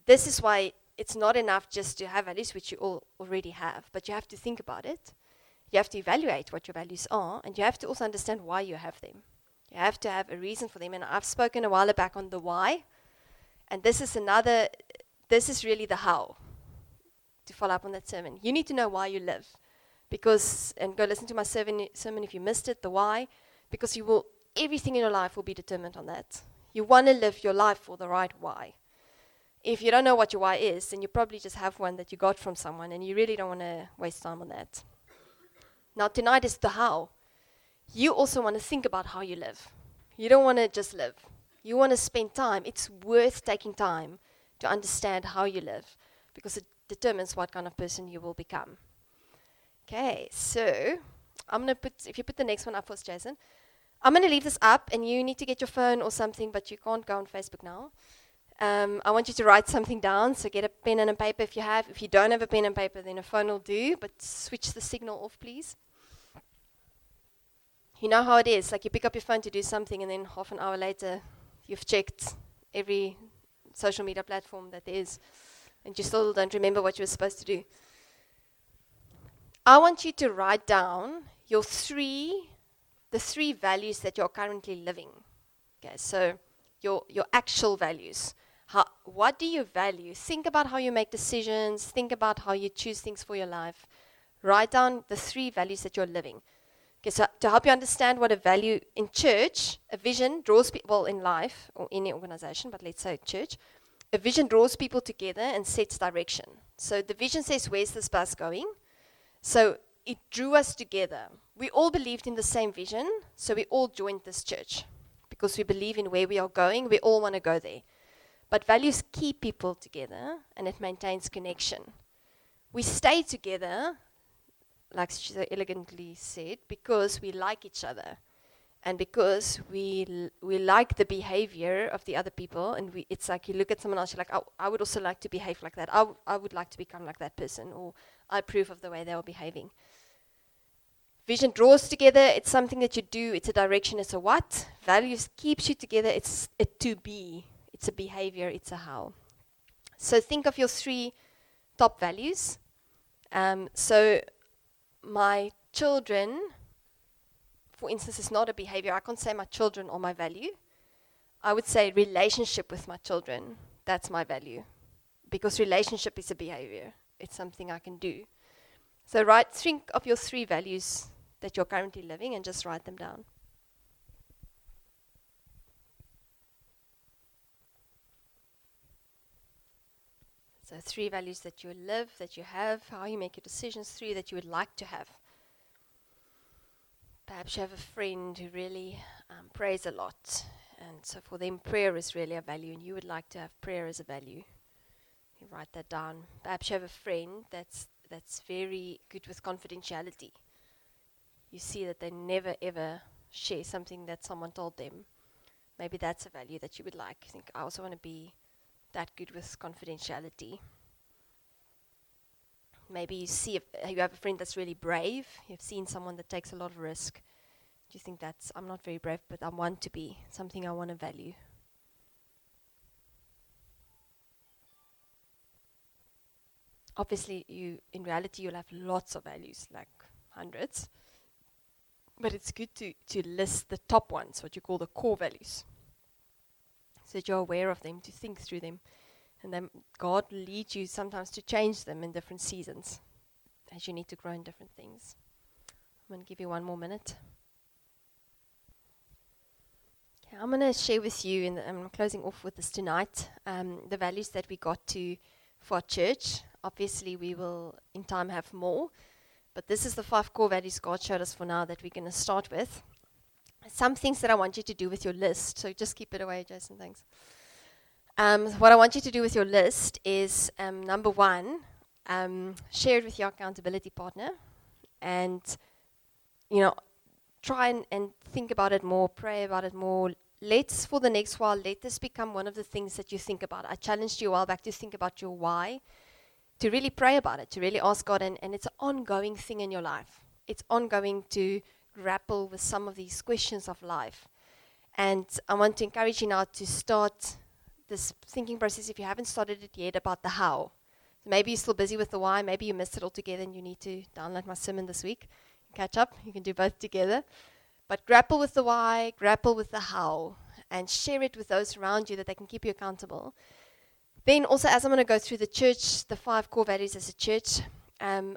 This is why it's not enough just to have values, which you all already have, but you have to think about it. You have to evaluate what your values are, and you have to also understand why you have them. You have to have a reason for them. And I've spoken a while back on the why, and this is another, this is really the how to follow up on that sermon. You need to know why you live. Because, and go listen to my sermon, sermon if you missed it, the why, because you will, everything in your life will be determined on that. You want to live your life for the right why. If you don't know what your why is, then you probably just have one that you got from someone, and you really don't want to waste time on that. Now, tonight is the how. You also want to think about how you live. You don't want to just live. You want to spend time. It's worth taking time to understand how you live because it determines what kind of person you will become. Okay, so I'm going to put, if you put the next one up for us, Jason, I'm going to leave this up and you need to get your phone or something, but you can't go on Facebook now. Um, I want you to write something down, so get a pen and a paper if you have. If you don't have a pen and paper, then a phone will do, but switch the signal off, please. You know how it is. Like you pick up your phone to do something, and then half an hour later, you've checked every social media platform that there is, and you still don't remember what you were supposed to do. I want you to write down your three, the three values that you're currently living. Okay, so your your actual values. How, what do you value? Think about how you make decisions. Think about how you choose things for your life. Write down the three values that you're living. Okay, so to help you understand what a value in church, a vision draws people, well, in life or any organization, but let's say church, a vision draws people together and sets direction. So the vision says, Where's this bus going? So it drew us together. We all believed in the same vision, so we all joined this church because we believe in where we are going. We all want to go there. But values keep people together and it maintains connection. We stay together, like she so elegantly said, because we like each other and because we we like the behavior of the other people and we it's like you look at someone else you're like oh, I would also like to behave like that. I, I would like to become like that person or I approve of the way they are behaving. Vision draws together. It's something that you do. It's a direction. It's a what. Values keeps you together. It's a to be it's a behavior, it's a how. So think of your three top values. Um, so my children, for instance, is not a behavior. I can't say my children are my value. I would say relationship with my children. That's my value. Because relationship is a behavior. It's something I can do. So write think of your three values that you're currently living and just write them down. So, three values that you live, that you have, how you make your decisions, three that you would like to have. Perhaps you have a friend who really um, prays a lot, and so for them, prayer is really a value, and you would like to have prayer as a value. You write that down. Perhaps you have a friend that's that's very good with confidentiality. You see that they never ever share something that someone told them. Maybe that's a value that you would like. I think I also want to be that good with confidentiality. Maybe you see if uh, you have a friend that's really brave. You've seen someone that takes a lot of risk. Do you think that's I'm not very brave, but I want to be something I want to value? Obviously, you in reality you'll have lots of values, like hundreds. But it's good to, to list the top ones, what you call the core values so that you're aware of them, to think through them. And then God leads you sometimes to change them in different seasons as you need to grow in different things. I'm going to give you one more minute. Okay, I'm going to share with you, and I'm closing off with this tonight, um, the values that we got to for our church. Obviously, we will in time have more, but this is the five core values God showed us for now that we're going to start with. Some things that I want you to do with your list. So just keep it away, Jason. Thanks. Um, what I want you to do with your list is um, number one, um, share it with your accountability partner, and you know, try and, and think about it more, pray about it more. Let's, for the next while, let this become one of the things that you think about. I challenged you a while back to think about your why, to really pray about it, to really ask God, and, and it's an ongoing thing in your life. It's ongoing to grapple with some of these questions of life. And I want to encourage you now to start this thinking process if you haven't started it yet about the how. So maybe you're still busy with the why, maybe you missed it altogether and you need to download my sermon this week and catch up. You can do both together. But grapple with the why, grapple with the how, and share it with those around you that they can keep you accountable. Then, also, as I'm going to go through the church, the five core values as a church, um,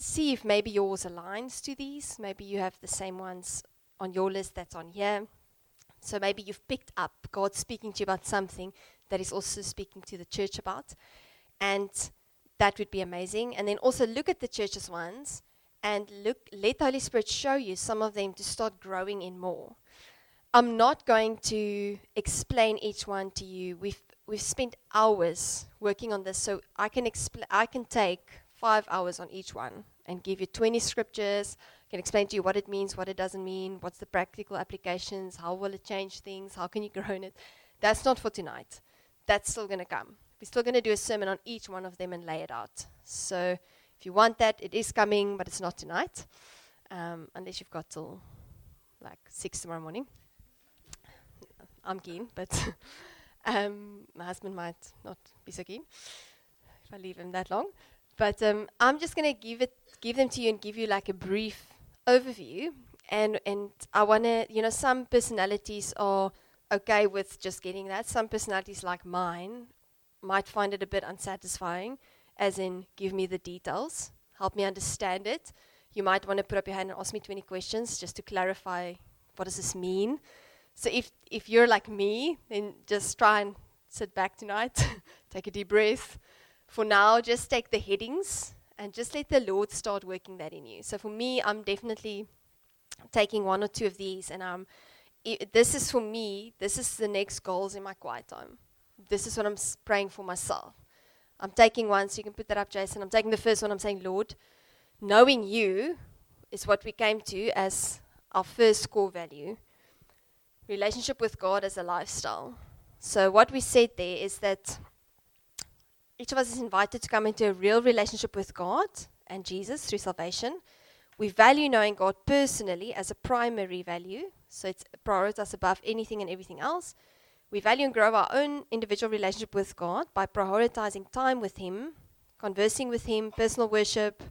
see if maybe yours aligns to these. Maybe you have the same ones on your list that's on here. So maybe you've picked up God speaking to you about something that He's also speaking to the church about. And that would be amazing. And then also look at the church's ones and look, let the Holy Spirit show you some of them to start growing in more. I'm not going to explain each one to you. We've we've spent hours working on this, so I can expl- I can take five hours on each one and give you 20 scriptures. Can explain to you what it means, what it doesn't mean, what's the practical applications, how will it change things, how can you grow in it. That's not for tonight. That's still going to come. We're still going to do a sermon on each one of them and lay it out. So if you want that, it is coming, but it's not tonight, um, unless you've got till like six tomorrow morning. I'm keen, but [laughs] um, my husband might not be so keen if I leave him that long. But um, I'm just going to give it, give them to you, and give you like a brief overview. And and I want to, you know, some personalities are okay with just getting that. Some personalities, like mine, might find it a bit unsatisfying as in give me the details, help me understand it. You might want to put up your hand and ask me 20 questions just to clarify what does this mean. So if if you're like me, then just try and sit back tonight, [laughs] take a deep breath. For now, just take the headings and just let the Lord start working that in you. So for me, I'm definitely taking one or two of these, and um, this is for me. This is the next goals in my quiet time. This is what I'm praying for myself. I'm taking one, so you can put that up, Jason. I'm taking the first one. I'm saying, Lord, knowing you is what we came to as our first core value. Relationship with God as a lifestyle. So, what we said there is that each of us is invited to come into a real relationship with God and Jesus through salvation. We value knowing God personally as a primary value, so it's prioritized above anything and everything else. We value and grow our own individual relationship with God by prioritizing time with Him, conversing with Him, personal worship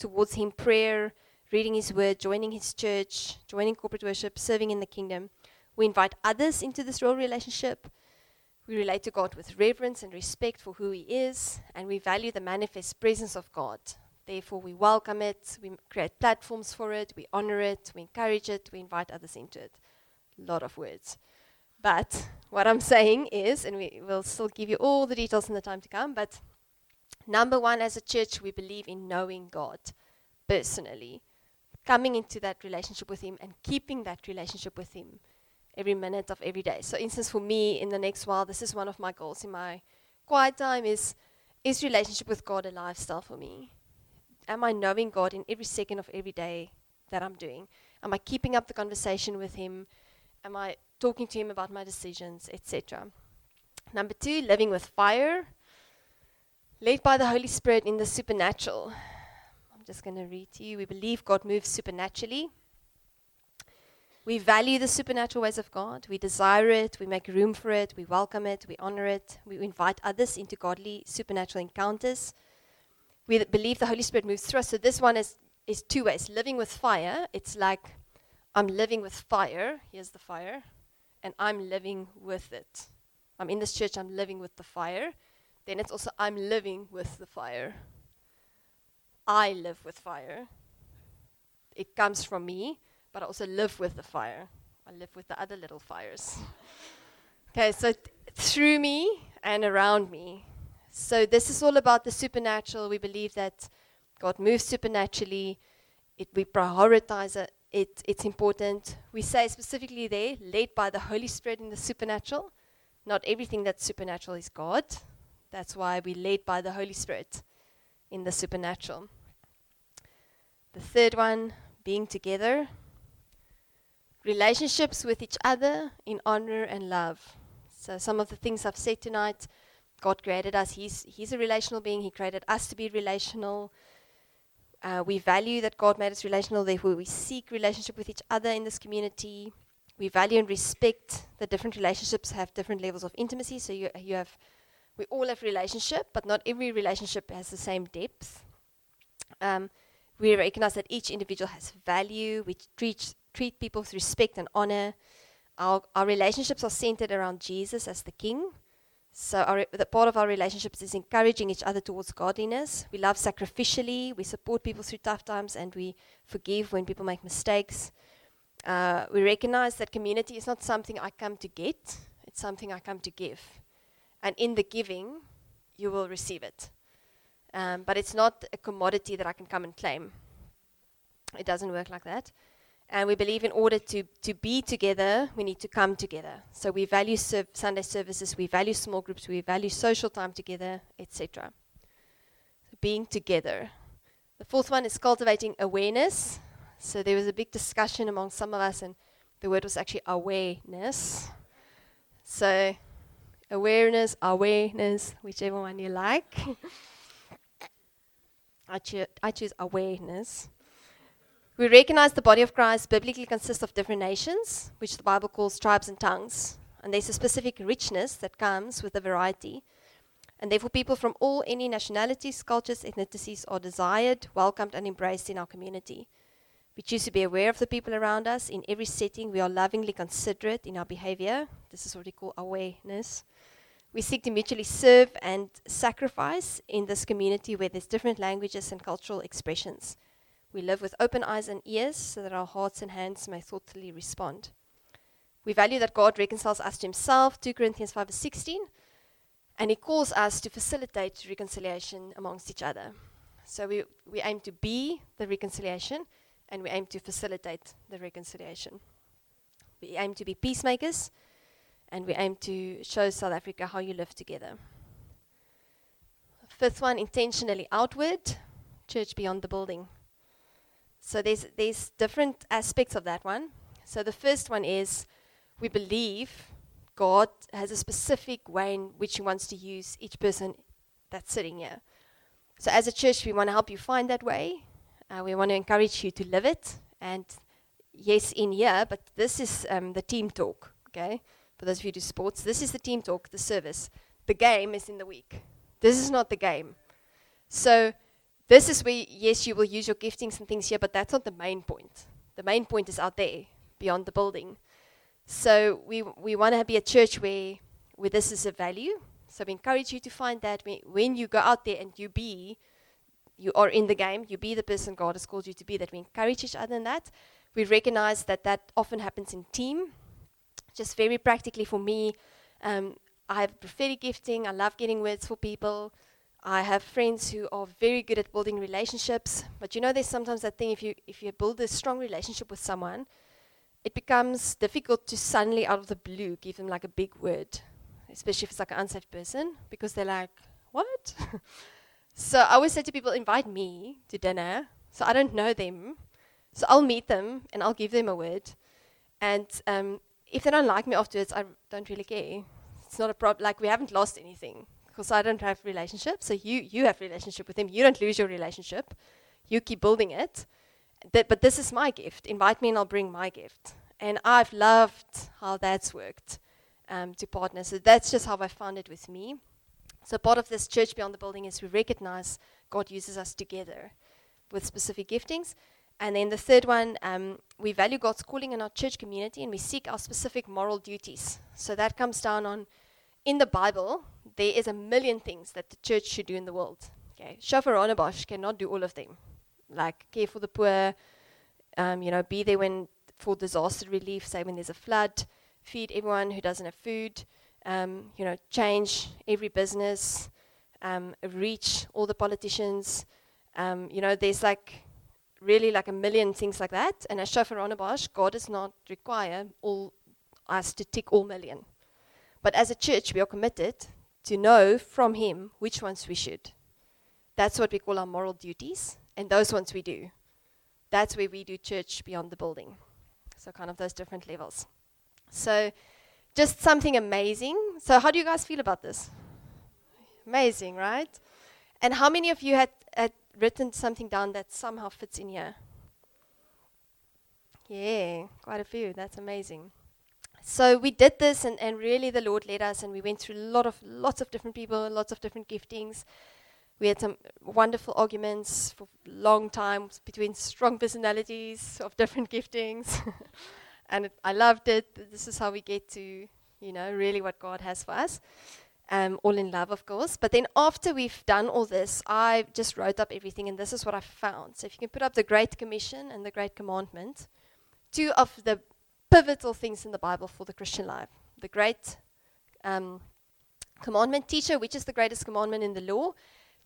towards Him, prayer, reading His Word, joining His church, joining corporate worship, serving in the kingdom. We invite others into this real relationship. We relate to God with reverence and respect for who He is, and we value the manifest presence of God. Therefore, we welcome it, we create platforms for it, we honor it, we encourage it, we invite others into it. A lot of words. But what I'm [laughs] saying is, and we will still give you all the details in the time to come, but number one, as a church, we believe in knowing God personally, coming into that relationship with Him and keeping that relationship with Him every minute of every day. So, instance, for me, in the next while, this is one of my goals in my quiet time is is relationship with God a lifestyle for me? Am I knowing God in every second of every day that I'm doing? Am I keeping up the conversation with Him? Am I talking to him about my decisions, etc. Number two, living with fire, led by the Holy Spirit in the supernatural. I'm just going to read to you. We believe God moves supernaturally. We value the supernatural ways of God. We desire it. We make room for it. We welcome it. We honor it. We invite others into godly supernatural encounters. We believe the Holy Spirit moves through us. So this one is, is two ways. Living with fire, it's like I'm living with fire. Here's the fire and I'm living with it. I'm in this church, I'm living with the fire. Then it's also, I'm living with the fire. I live with fire. It comes from me, but I also live with the fire. I live with the other little fires. okay, so th- through me and around me. So this is all about the supernatural. We believe that God moves supernaturally. It, we prioritize it. it. It's important. We say specifically there, led by the Holy Spirit in the supernatural. Not everything that's supernatural is God. That's why we led by the Holy Spirit in the supernatural. The third one, being together. Relationships with each other in honor and love. So, some of the things I've said tonight God created us, He's, he's a relational being, He created us to be relational. Uh, we value that God made us relational, therefore, we seek relationship with each other in this community. We value and respect that different relationships have different levels of intimacy. So, you, you have, we all have relationship, but not every relationship has the same depth. Um, we recognize that each individual has value. We treat, treat people with respect and honor. Our, our relationships are centered around Jesus as the King. So our, the part of our relationships is encouraging each other towards godliness. We love sacrificially. We support people through tough times, and we forgive when people make mistakes. Uh, we recognize that community is not something I come to get; it's something I come to give. And in the giving, you will receive it. Um, but it's not a commodity that I can come and claim. It doesn't work like that. And we believe in order to, to be together, we need to come together. So we value Sunday services, we value small groups, we value social time together, etc. So being together. The fourth one is cultivating awareness. So there was a big discussion among some of us, and the word was actually awareness. So awareness, awareness, whichever one you like. [laughs] I, cho- I choose awareness. We recognize the body of Christ biblically consists of different nations, which the Bible calls tribes and tongues. And there's a specific richness that comes with the variety. And therefore, people from all any nationalities, cultures, ethnicities are desired, welcomed, and embraced in our community. We choose to be aware of the people around us. In every setting, we are lovingly considerate in our behavior. This is what we call awareness. We seek to mutually serve and sacrifice in this community where there's different languages and cultural expressions. We live with open eyes and ears so that our hearts and hands may thoughtfully respond. We value that God reconciles us to himself, 2 Corinthians 5 16, and he calls us to facilitate reconciliation amongst each other. So we, we aim to be the reconciliation and we aim to facilitate the reconciliation. We aim to be peacemakers and we aim to show South Africa how you live together. Fifth one, intentionally outward, church beyond the building. So there's there's different aspects of that one. So the first one is we believe God has a specific way in which He wants to use each person that's sitting here. So as a church, we want to help you find that way. Uh, we want to encourage you to live it. And yes, in here, but this is um, the team talk. Okay, for those of you who do sports, this is the team talk, the service. The game is in the week. This is not the game. So this is where, yes, you will use your giftings and things here, but that's not the main point. The main point is out there, beyond the building. So we, we want to be a church where, where this is a value. So we encourage you to find that when you go out there and you be, you are in the game, you be the person God has called you to be, that we encourage each other in that. We recognize that that often happens in team. Just very practically for me, um, I have a prophetic gifting. I love getting words for people. I have friends who are very good at building relationships, but you know, there's sometimes that thing if you if you build a strong relationship with someone, it becomes difficult to suddenly out of the blue give them like a big word, especially if it's like an unsaved person, because they're like, "What?" [laughs] so I always say to people, "Invite me to dinner." So I don't know them, so I'll meet them and I'll give them a word, and um, if they don't like me afterwards, I don't really care. It's not a problem. Like we haven't lost anything because I don't have relationship. So you you have relationship with him. You don't lose your relationship. You keep building it. Th- but this is my gift. Invite me and I'll bring my gift. And I've loved how that's worked um, to partner. So that's just how I found it with me. So part of this church beyond the building is we recognize God uses us together with specific giftings. And then the third one, um, we value God's calling in our church community and we seek our specific moral duties. So that comes down on in the Bible, there is a million things that the church should do in the world. Okay, Shofar Rondebosch cannot do all of them. Like care for the poor, um, you know, be there when for disaster relief, say when there's a flood, feed everyone who doesn't have food, um, you know, change every business, um, reach all the politicians. Um, you know, there's like really like a million things like that. And as Shofar Rondebosch, God does not require all us to tick all million. But as a church, we are committed to know from Him which ones we should. That's what we call our moral duties, and those ones we do. That's where we do church beyond the building. So, kind of those different levels. So, just something amazing. So, how do you guys feel about this? Amazing, right? And how many of you had, had written something down that somehow fits in here? Yeah, quite a few. That's amazing. So we did this, and, and really the Lord led us, and we went through a lot of lots of different people, lots of different giftings. We had some wonderful arguments for long times between strong personalities of different giftings, [laughs] and it, I loved it. This is how we get to, you know, really what God has for us. Um, all in love, of course. But then after we've done all this, I just wrote up everything, and this is what I found. So if you can put up the Great Commission and the Great Commandment, two of the pivotal things in the Bible for the Christian life. The great um, commandment, teacher, which is the greatest commandment in the law?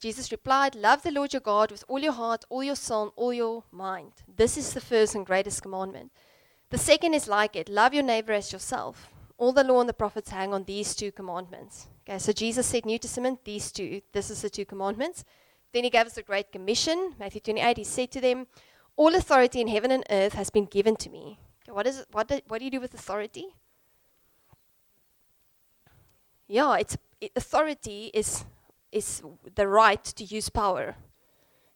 Jesus replied, Love the Lord your God with all your heart, all your soul, all your mind. This is the first and greatest commandment. The second is like it love your neighbor as yourself. All the law and the prophets hang on these two commandments. Okay, so Jesus said, New Testament, these two, this is the two commandments. Then he gave us the Great Commission, Matthew 28. He said to them, All authority in heaven and earth has been given to me. What is it, what do, what do you do with authority? Yeah, it's it, authority is is the right to use power.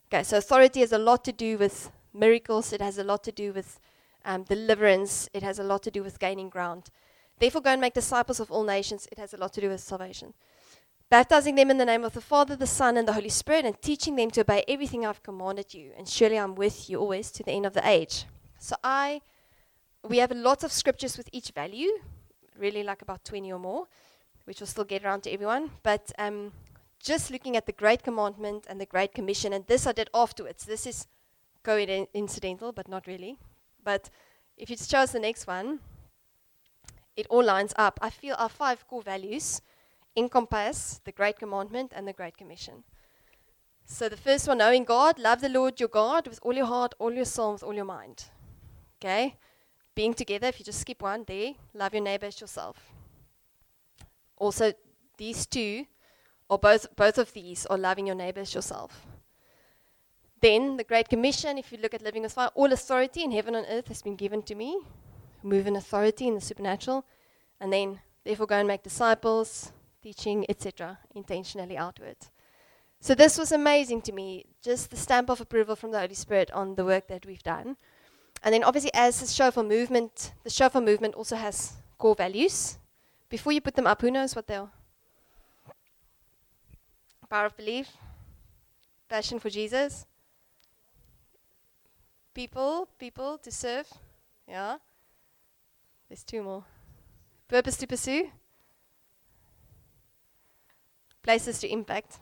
Okay, so authority has a lot to do with miracles. It has a lot to do with um, deliverance. It has a lot to do with gaining ground. Therefore, go and make disciples of all nations. It has a lot to do with salvation. Baptizing them in the name of the Father, the Son, and the Holy Spirit, and teaching them to obey everything I've commanded you. And surely I'm with you always to the end of the age. So I we have a lot of scriptures with each value, really like about 20 or more, which will still get around to everyone. But um, just looking at the Great Commandment and the Great Commission, and this I did afterwards. This is coincidental, but not really. But if you chose the next one, it all lines up. I feel our five core values encompass the Great Commandment and the Great Commission. So the first one, knowing God, love the Lord your God with all your heart, all your soul, with all your mind. Okay? Being together, if you just skip one there, love your neighbor as yourself. Also, these two, or both, both of these, are loving your neighbor as yourself. Then, the Great Commission, if you look at living with fire, all authority in heaven and earth has been given to me. Move in authority in the supernatural. And then, therefore, go and make disciples, teaching, etc., intentionally outward. So, this was amazing to me, just the stamp of approval from the Holy Spirit on the work that we've done. And then obviously as the Shofar movement, the Shofar movement also has core values. Before you put them up, who knows what they are? Power of belief, passion for Jesus, people, people to serve. Yeah. There's two more. Purpose to pursue, places to impact.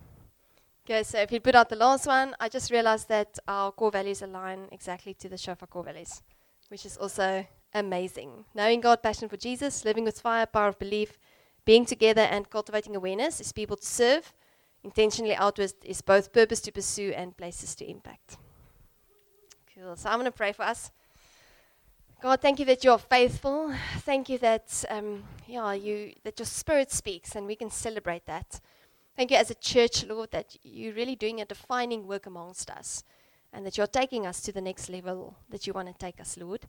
Okay, so if you put out the last one, I just realized that our core values align exactly to the Shofar core values, which is also amazing. Knowing God, passion for Jesus, living with fire, power of belief, being together, and cultivating awareness is people to serve. Intentionally outward is both purpose to pursue and places to impact. Cool. So I'm going to pray for us. God, thank you that you're faithful. Thank you that um, yeah, you that your spirit speaks, and we can celebrate that. Thank you as a church, Lord, that you're really doing a defining work amongst us and that you're taking us to the next level that you want to take us, Lord.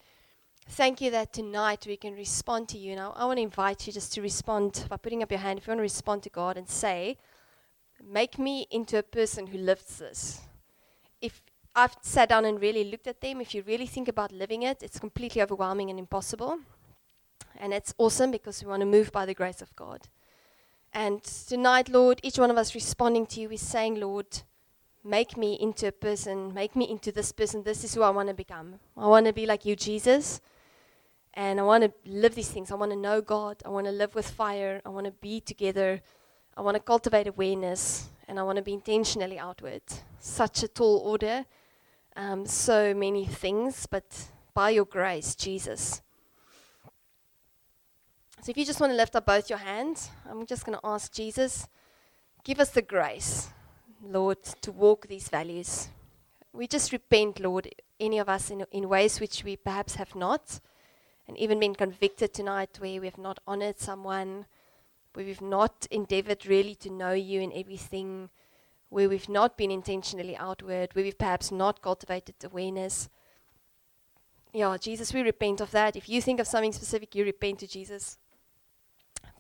Thank you that tonight we can respond to you. Now, I want to invite you just to respond by putting up your hand. If you want to respond to God and say, Make me into a person who lives this. If I've sat down and really looked at them, if you really think about living it, it's completely overwhelming and impossible. And it's awesome because we want to move by the grace of God. And tonight, Lord, each one of us responding to you is saying, Lord, make me into a person, make me into this person. This is who I want to become. I want to be like you, Jesus. And I want to live these things. I want to know God. I want to live with fire. I want to be together. I want to cultivate awareness. And I want to be intentionally outward. Such a tall order. Um, so many things, but by your grace, Jesus. So if you just want to lift up both your hands, I'm just going to ask Jesus Give us the grace, Lord, to walk these values. We just repent, Lord, any of us in, in ways which we perhaps have not, and even been convicted tonight where we have not honored someone, where we've not endeavored really to know you in everything, where we've not been intentionally outward, where we've perhaps not cultivated awareness. Yeah, Jesus, we repent of that. If you think of something specific, you repent to Jesus.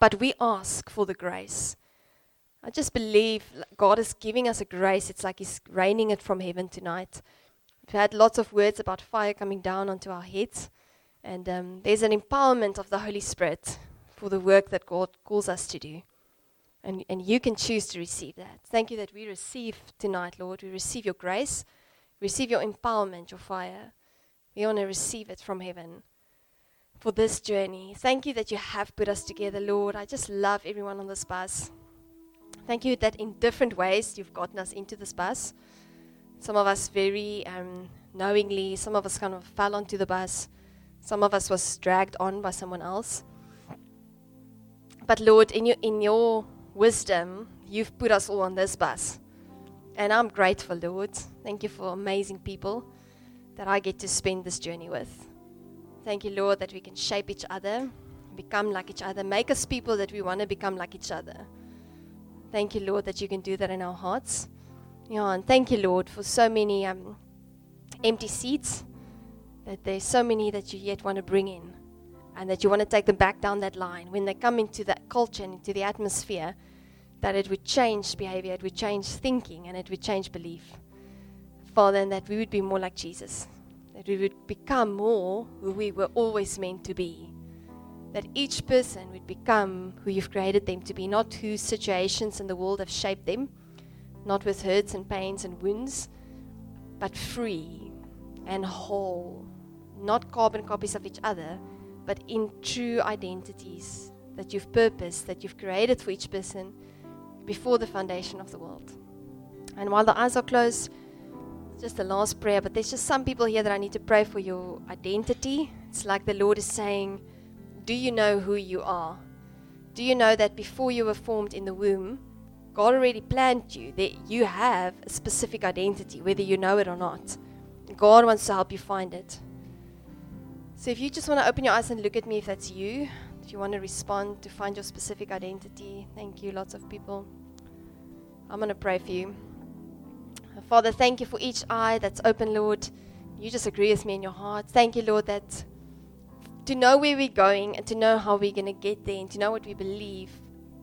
But we ask for the grace. I just believe God is giving us a grace. It's like He's raining it from heaven tonight. We've had lots of words about fire coming down onto our heads. And um, there's an empowerment of the Holy Spirit for the work that God calls us to do. And, and you can choose to receive that. Thank you that we receive tonight, Lord. We receive your grace, receive your empowerment, your fire. We want to receive it from heaven for this journey. Thank you that you have put us together, Lord. I just love everyone on this bus. Thank you that in different ways you've gotten us into this bus. Some of us very um, knowingly, some of us kind of fell onto the bus, some of us was dragged on by someone else. But Lord, in your, in your wisdom, you've put us all on this bus. And I'm grateful, Lord. Thank you for amazing people that I get to spend this journey with. Thank you, Lord, that we can shape each other, become like each other, make us people that we want to become like each other. Thank you, Lord, that you can do that in our hearts. Yeah, and thank you, Lord, for so many um, empty seats, that there's so many that you yet want to bring in, and that you want to take them back down that line. When they come into that culture and into the atmosphere, that it would change behavior, it would change thinking, and it would change belief. Father, and that we would be more like Jesus that we would become more who we were always meant to be. That each person would become who you've created them to be, not whose situations in the world have shaped them, not with hurts and pains and wounds, but free and whole, not carbon copies of each other, but in true identities that you've purposed, that you've created for each person before the foundation of the world. And while the eyes are closed, just the last prayer, but there's just some people here that I need to pray for your identity. It's like the Lord is saying, Do you know who you are? Do you know that before you were formed in the womb, God already planned you, that you have a specific identity, whether you know it or not? God wants to help you find it. So if you just want to open your eyes and look at me, if that's you, if you want to respond to find your specific identity, thank you, lots of people. I'm going to pray for you. Father, thank you for each eye that's open, Lord. You just agree with me in your heart. Thank you, Lord, that to know where we're going and to know how we're going to get there and to know what we believe,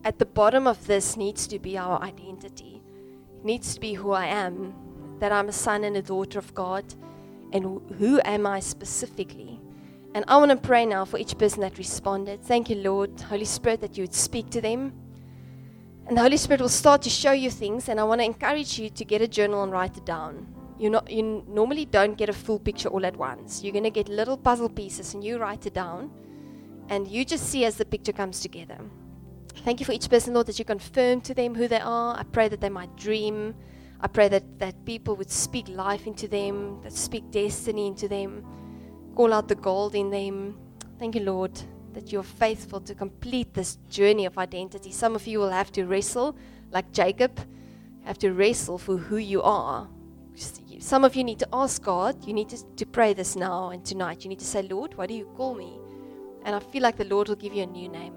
at the bottom of this needs to be our identity. It needs to be who I am, that I'm a son and a daughter of God, and who am I specifically. And I want to pray now for each person that responded. Thank you, Lord, Holy Spirit, that you would speak to them and the Holy Spirit will start to show you things, and I want to encourage you to get a journal and write it down. Not, you normally don't get a full picture all at once. You're going to get little puzzle pieces, and you write it down, and you just see as the picture comes together. Thank you for each person, Lord, that you confirm to them who they are. I pray that they might dream. I pray that, that people would speak life into them, that speak destiny into them, call out the gold in them. Thank you, Lord, that you're faithful to complete this journey of identity. Some of you will have to wrestle, like Jacob, have to wrestle for who you are. Some of you need to ask God, you need to, to pray this now and tonight. You need to say, Lord, what do you call me? And I feel like the Lord will give you a new name.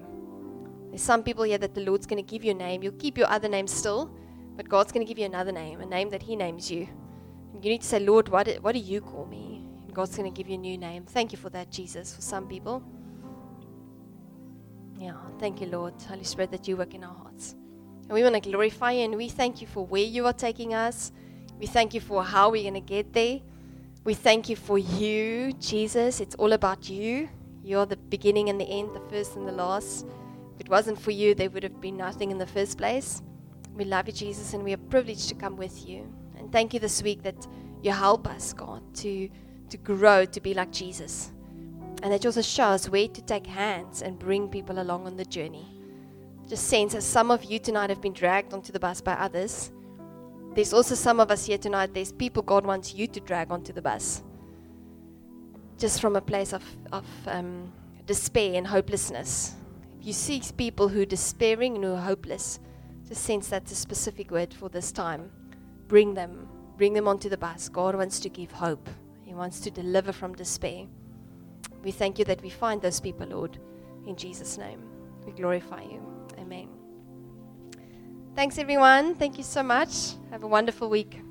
There's some people here that the Lord's going to give you a name. You'll keep your other name still, but God's going to give you another name, a name that He names you. And you need to say, Lord, what do, what do you call me? And God's going to give you a new name. Thank you for that, Jesus, for some people. Yeah, thank you, Lord, Holy Spirit, that you work in our hearts. And we want to glorify you and we thank you for where you are taking us. We thank you for how we're going to get there. We thank you for you, Jesus. It's all about you. You're the beginning and the end, the first and the last. If it wasn't for you, there would have been nothing in the first place. We love you, Jesus, and we are privileged to come with you. And thank you this week that you help us, God, to, to grow to be like Jesus. And it also shows where to take hands and bring people along on the journey. Just sense as some of you tonight have been dragged onto the bus by others. There's also some of us here tonight, there's people God wants you to drag onto the bus. Just from a place of, of um, despair and hopelessness. If you see people who are despairing and who are hopeless, Just sense that's a specific word for this time. Bring them, bring them onto the bus. God wants to give hope, He wants to deliver from despair. We thank you that we find those people, Lord, in Jesus' name. We glorify you. Amen. Thanks, everyone. Thank you so much. Have a wonderful week.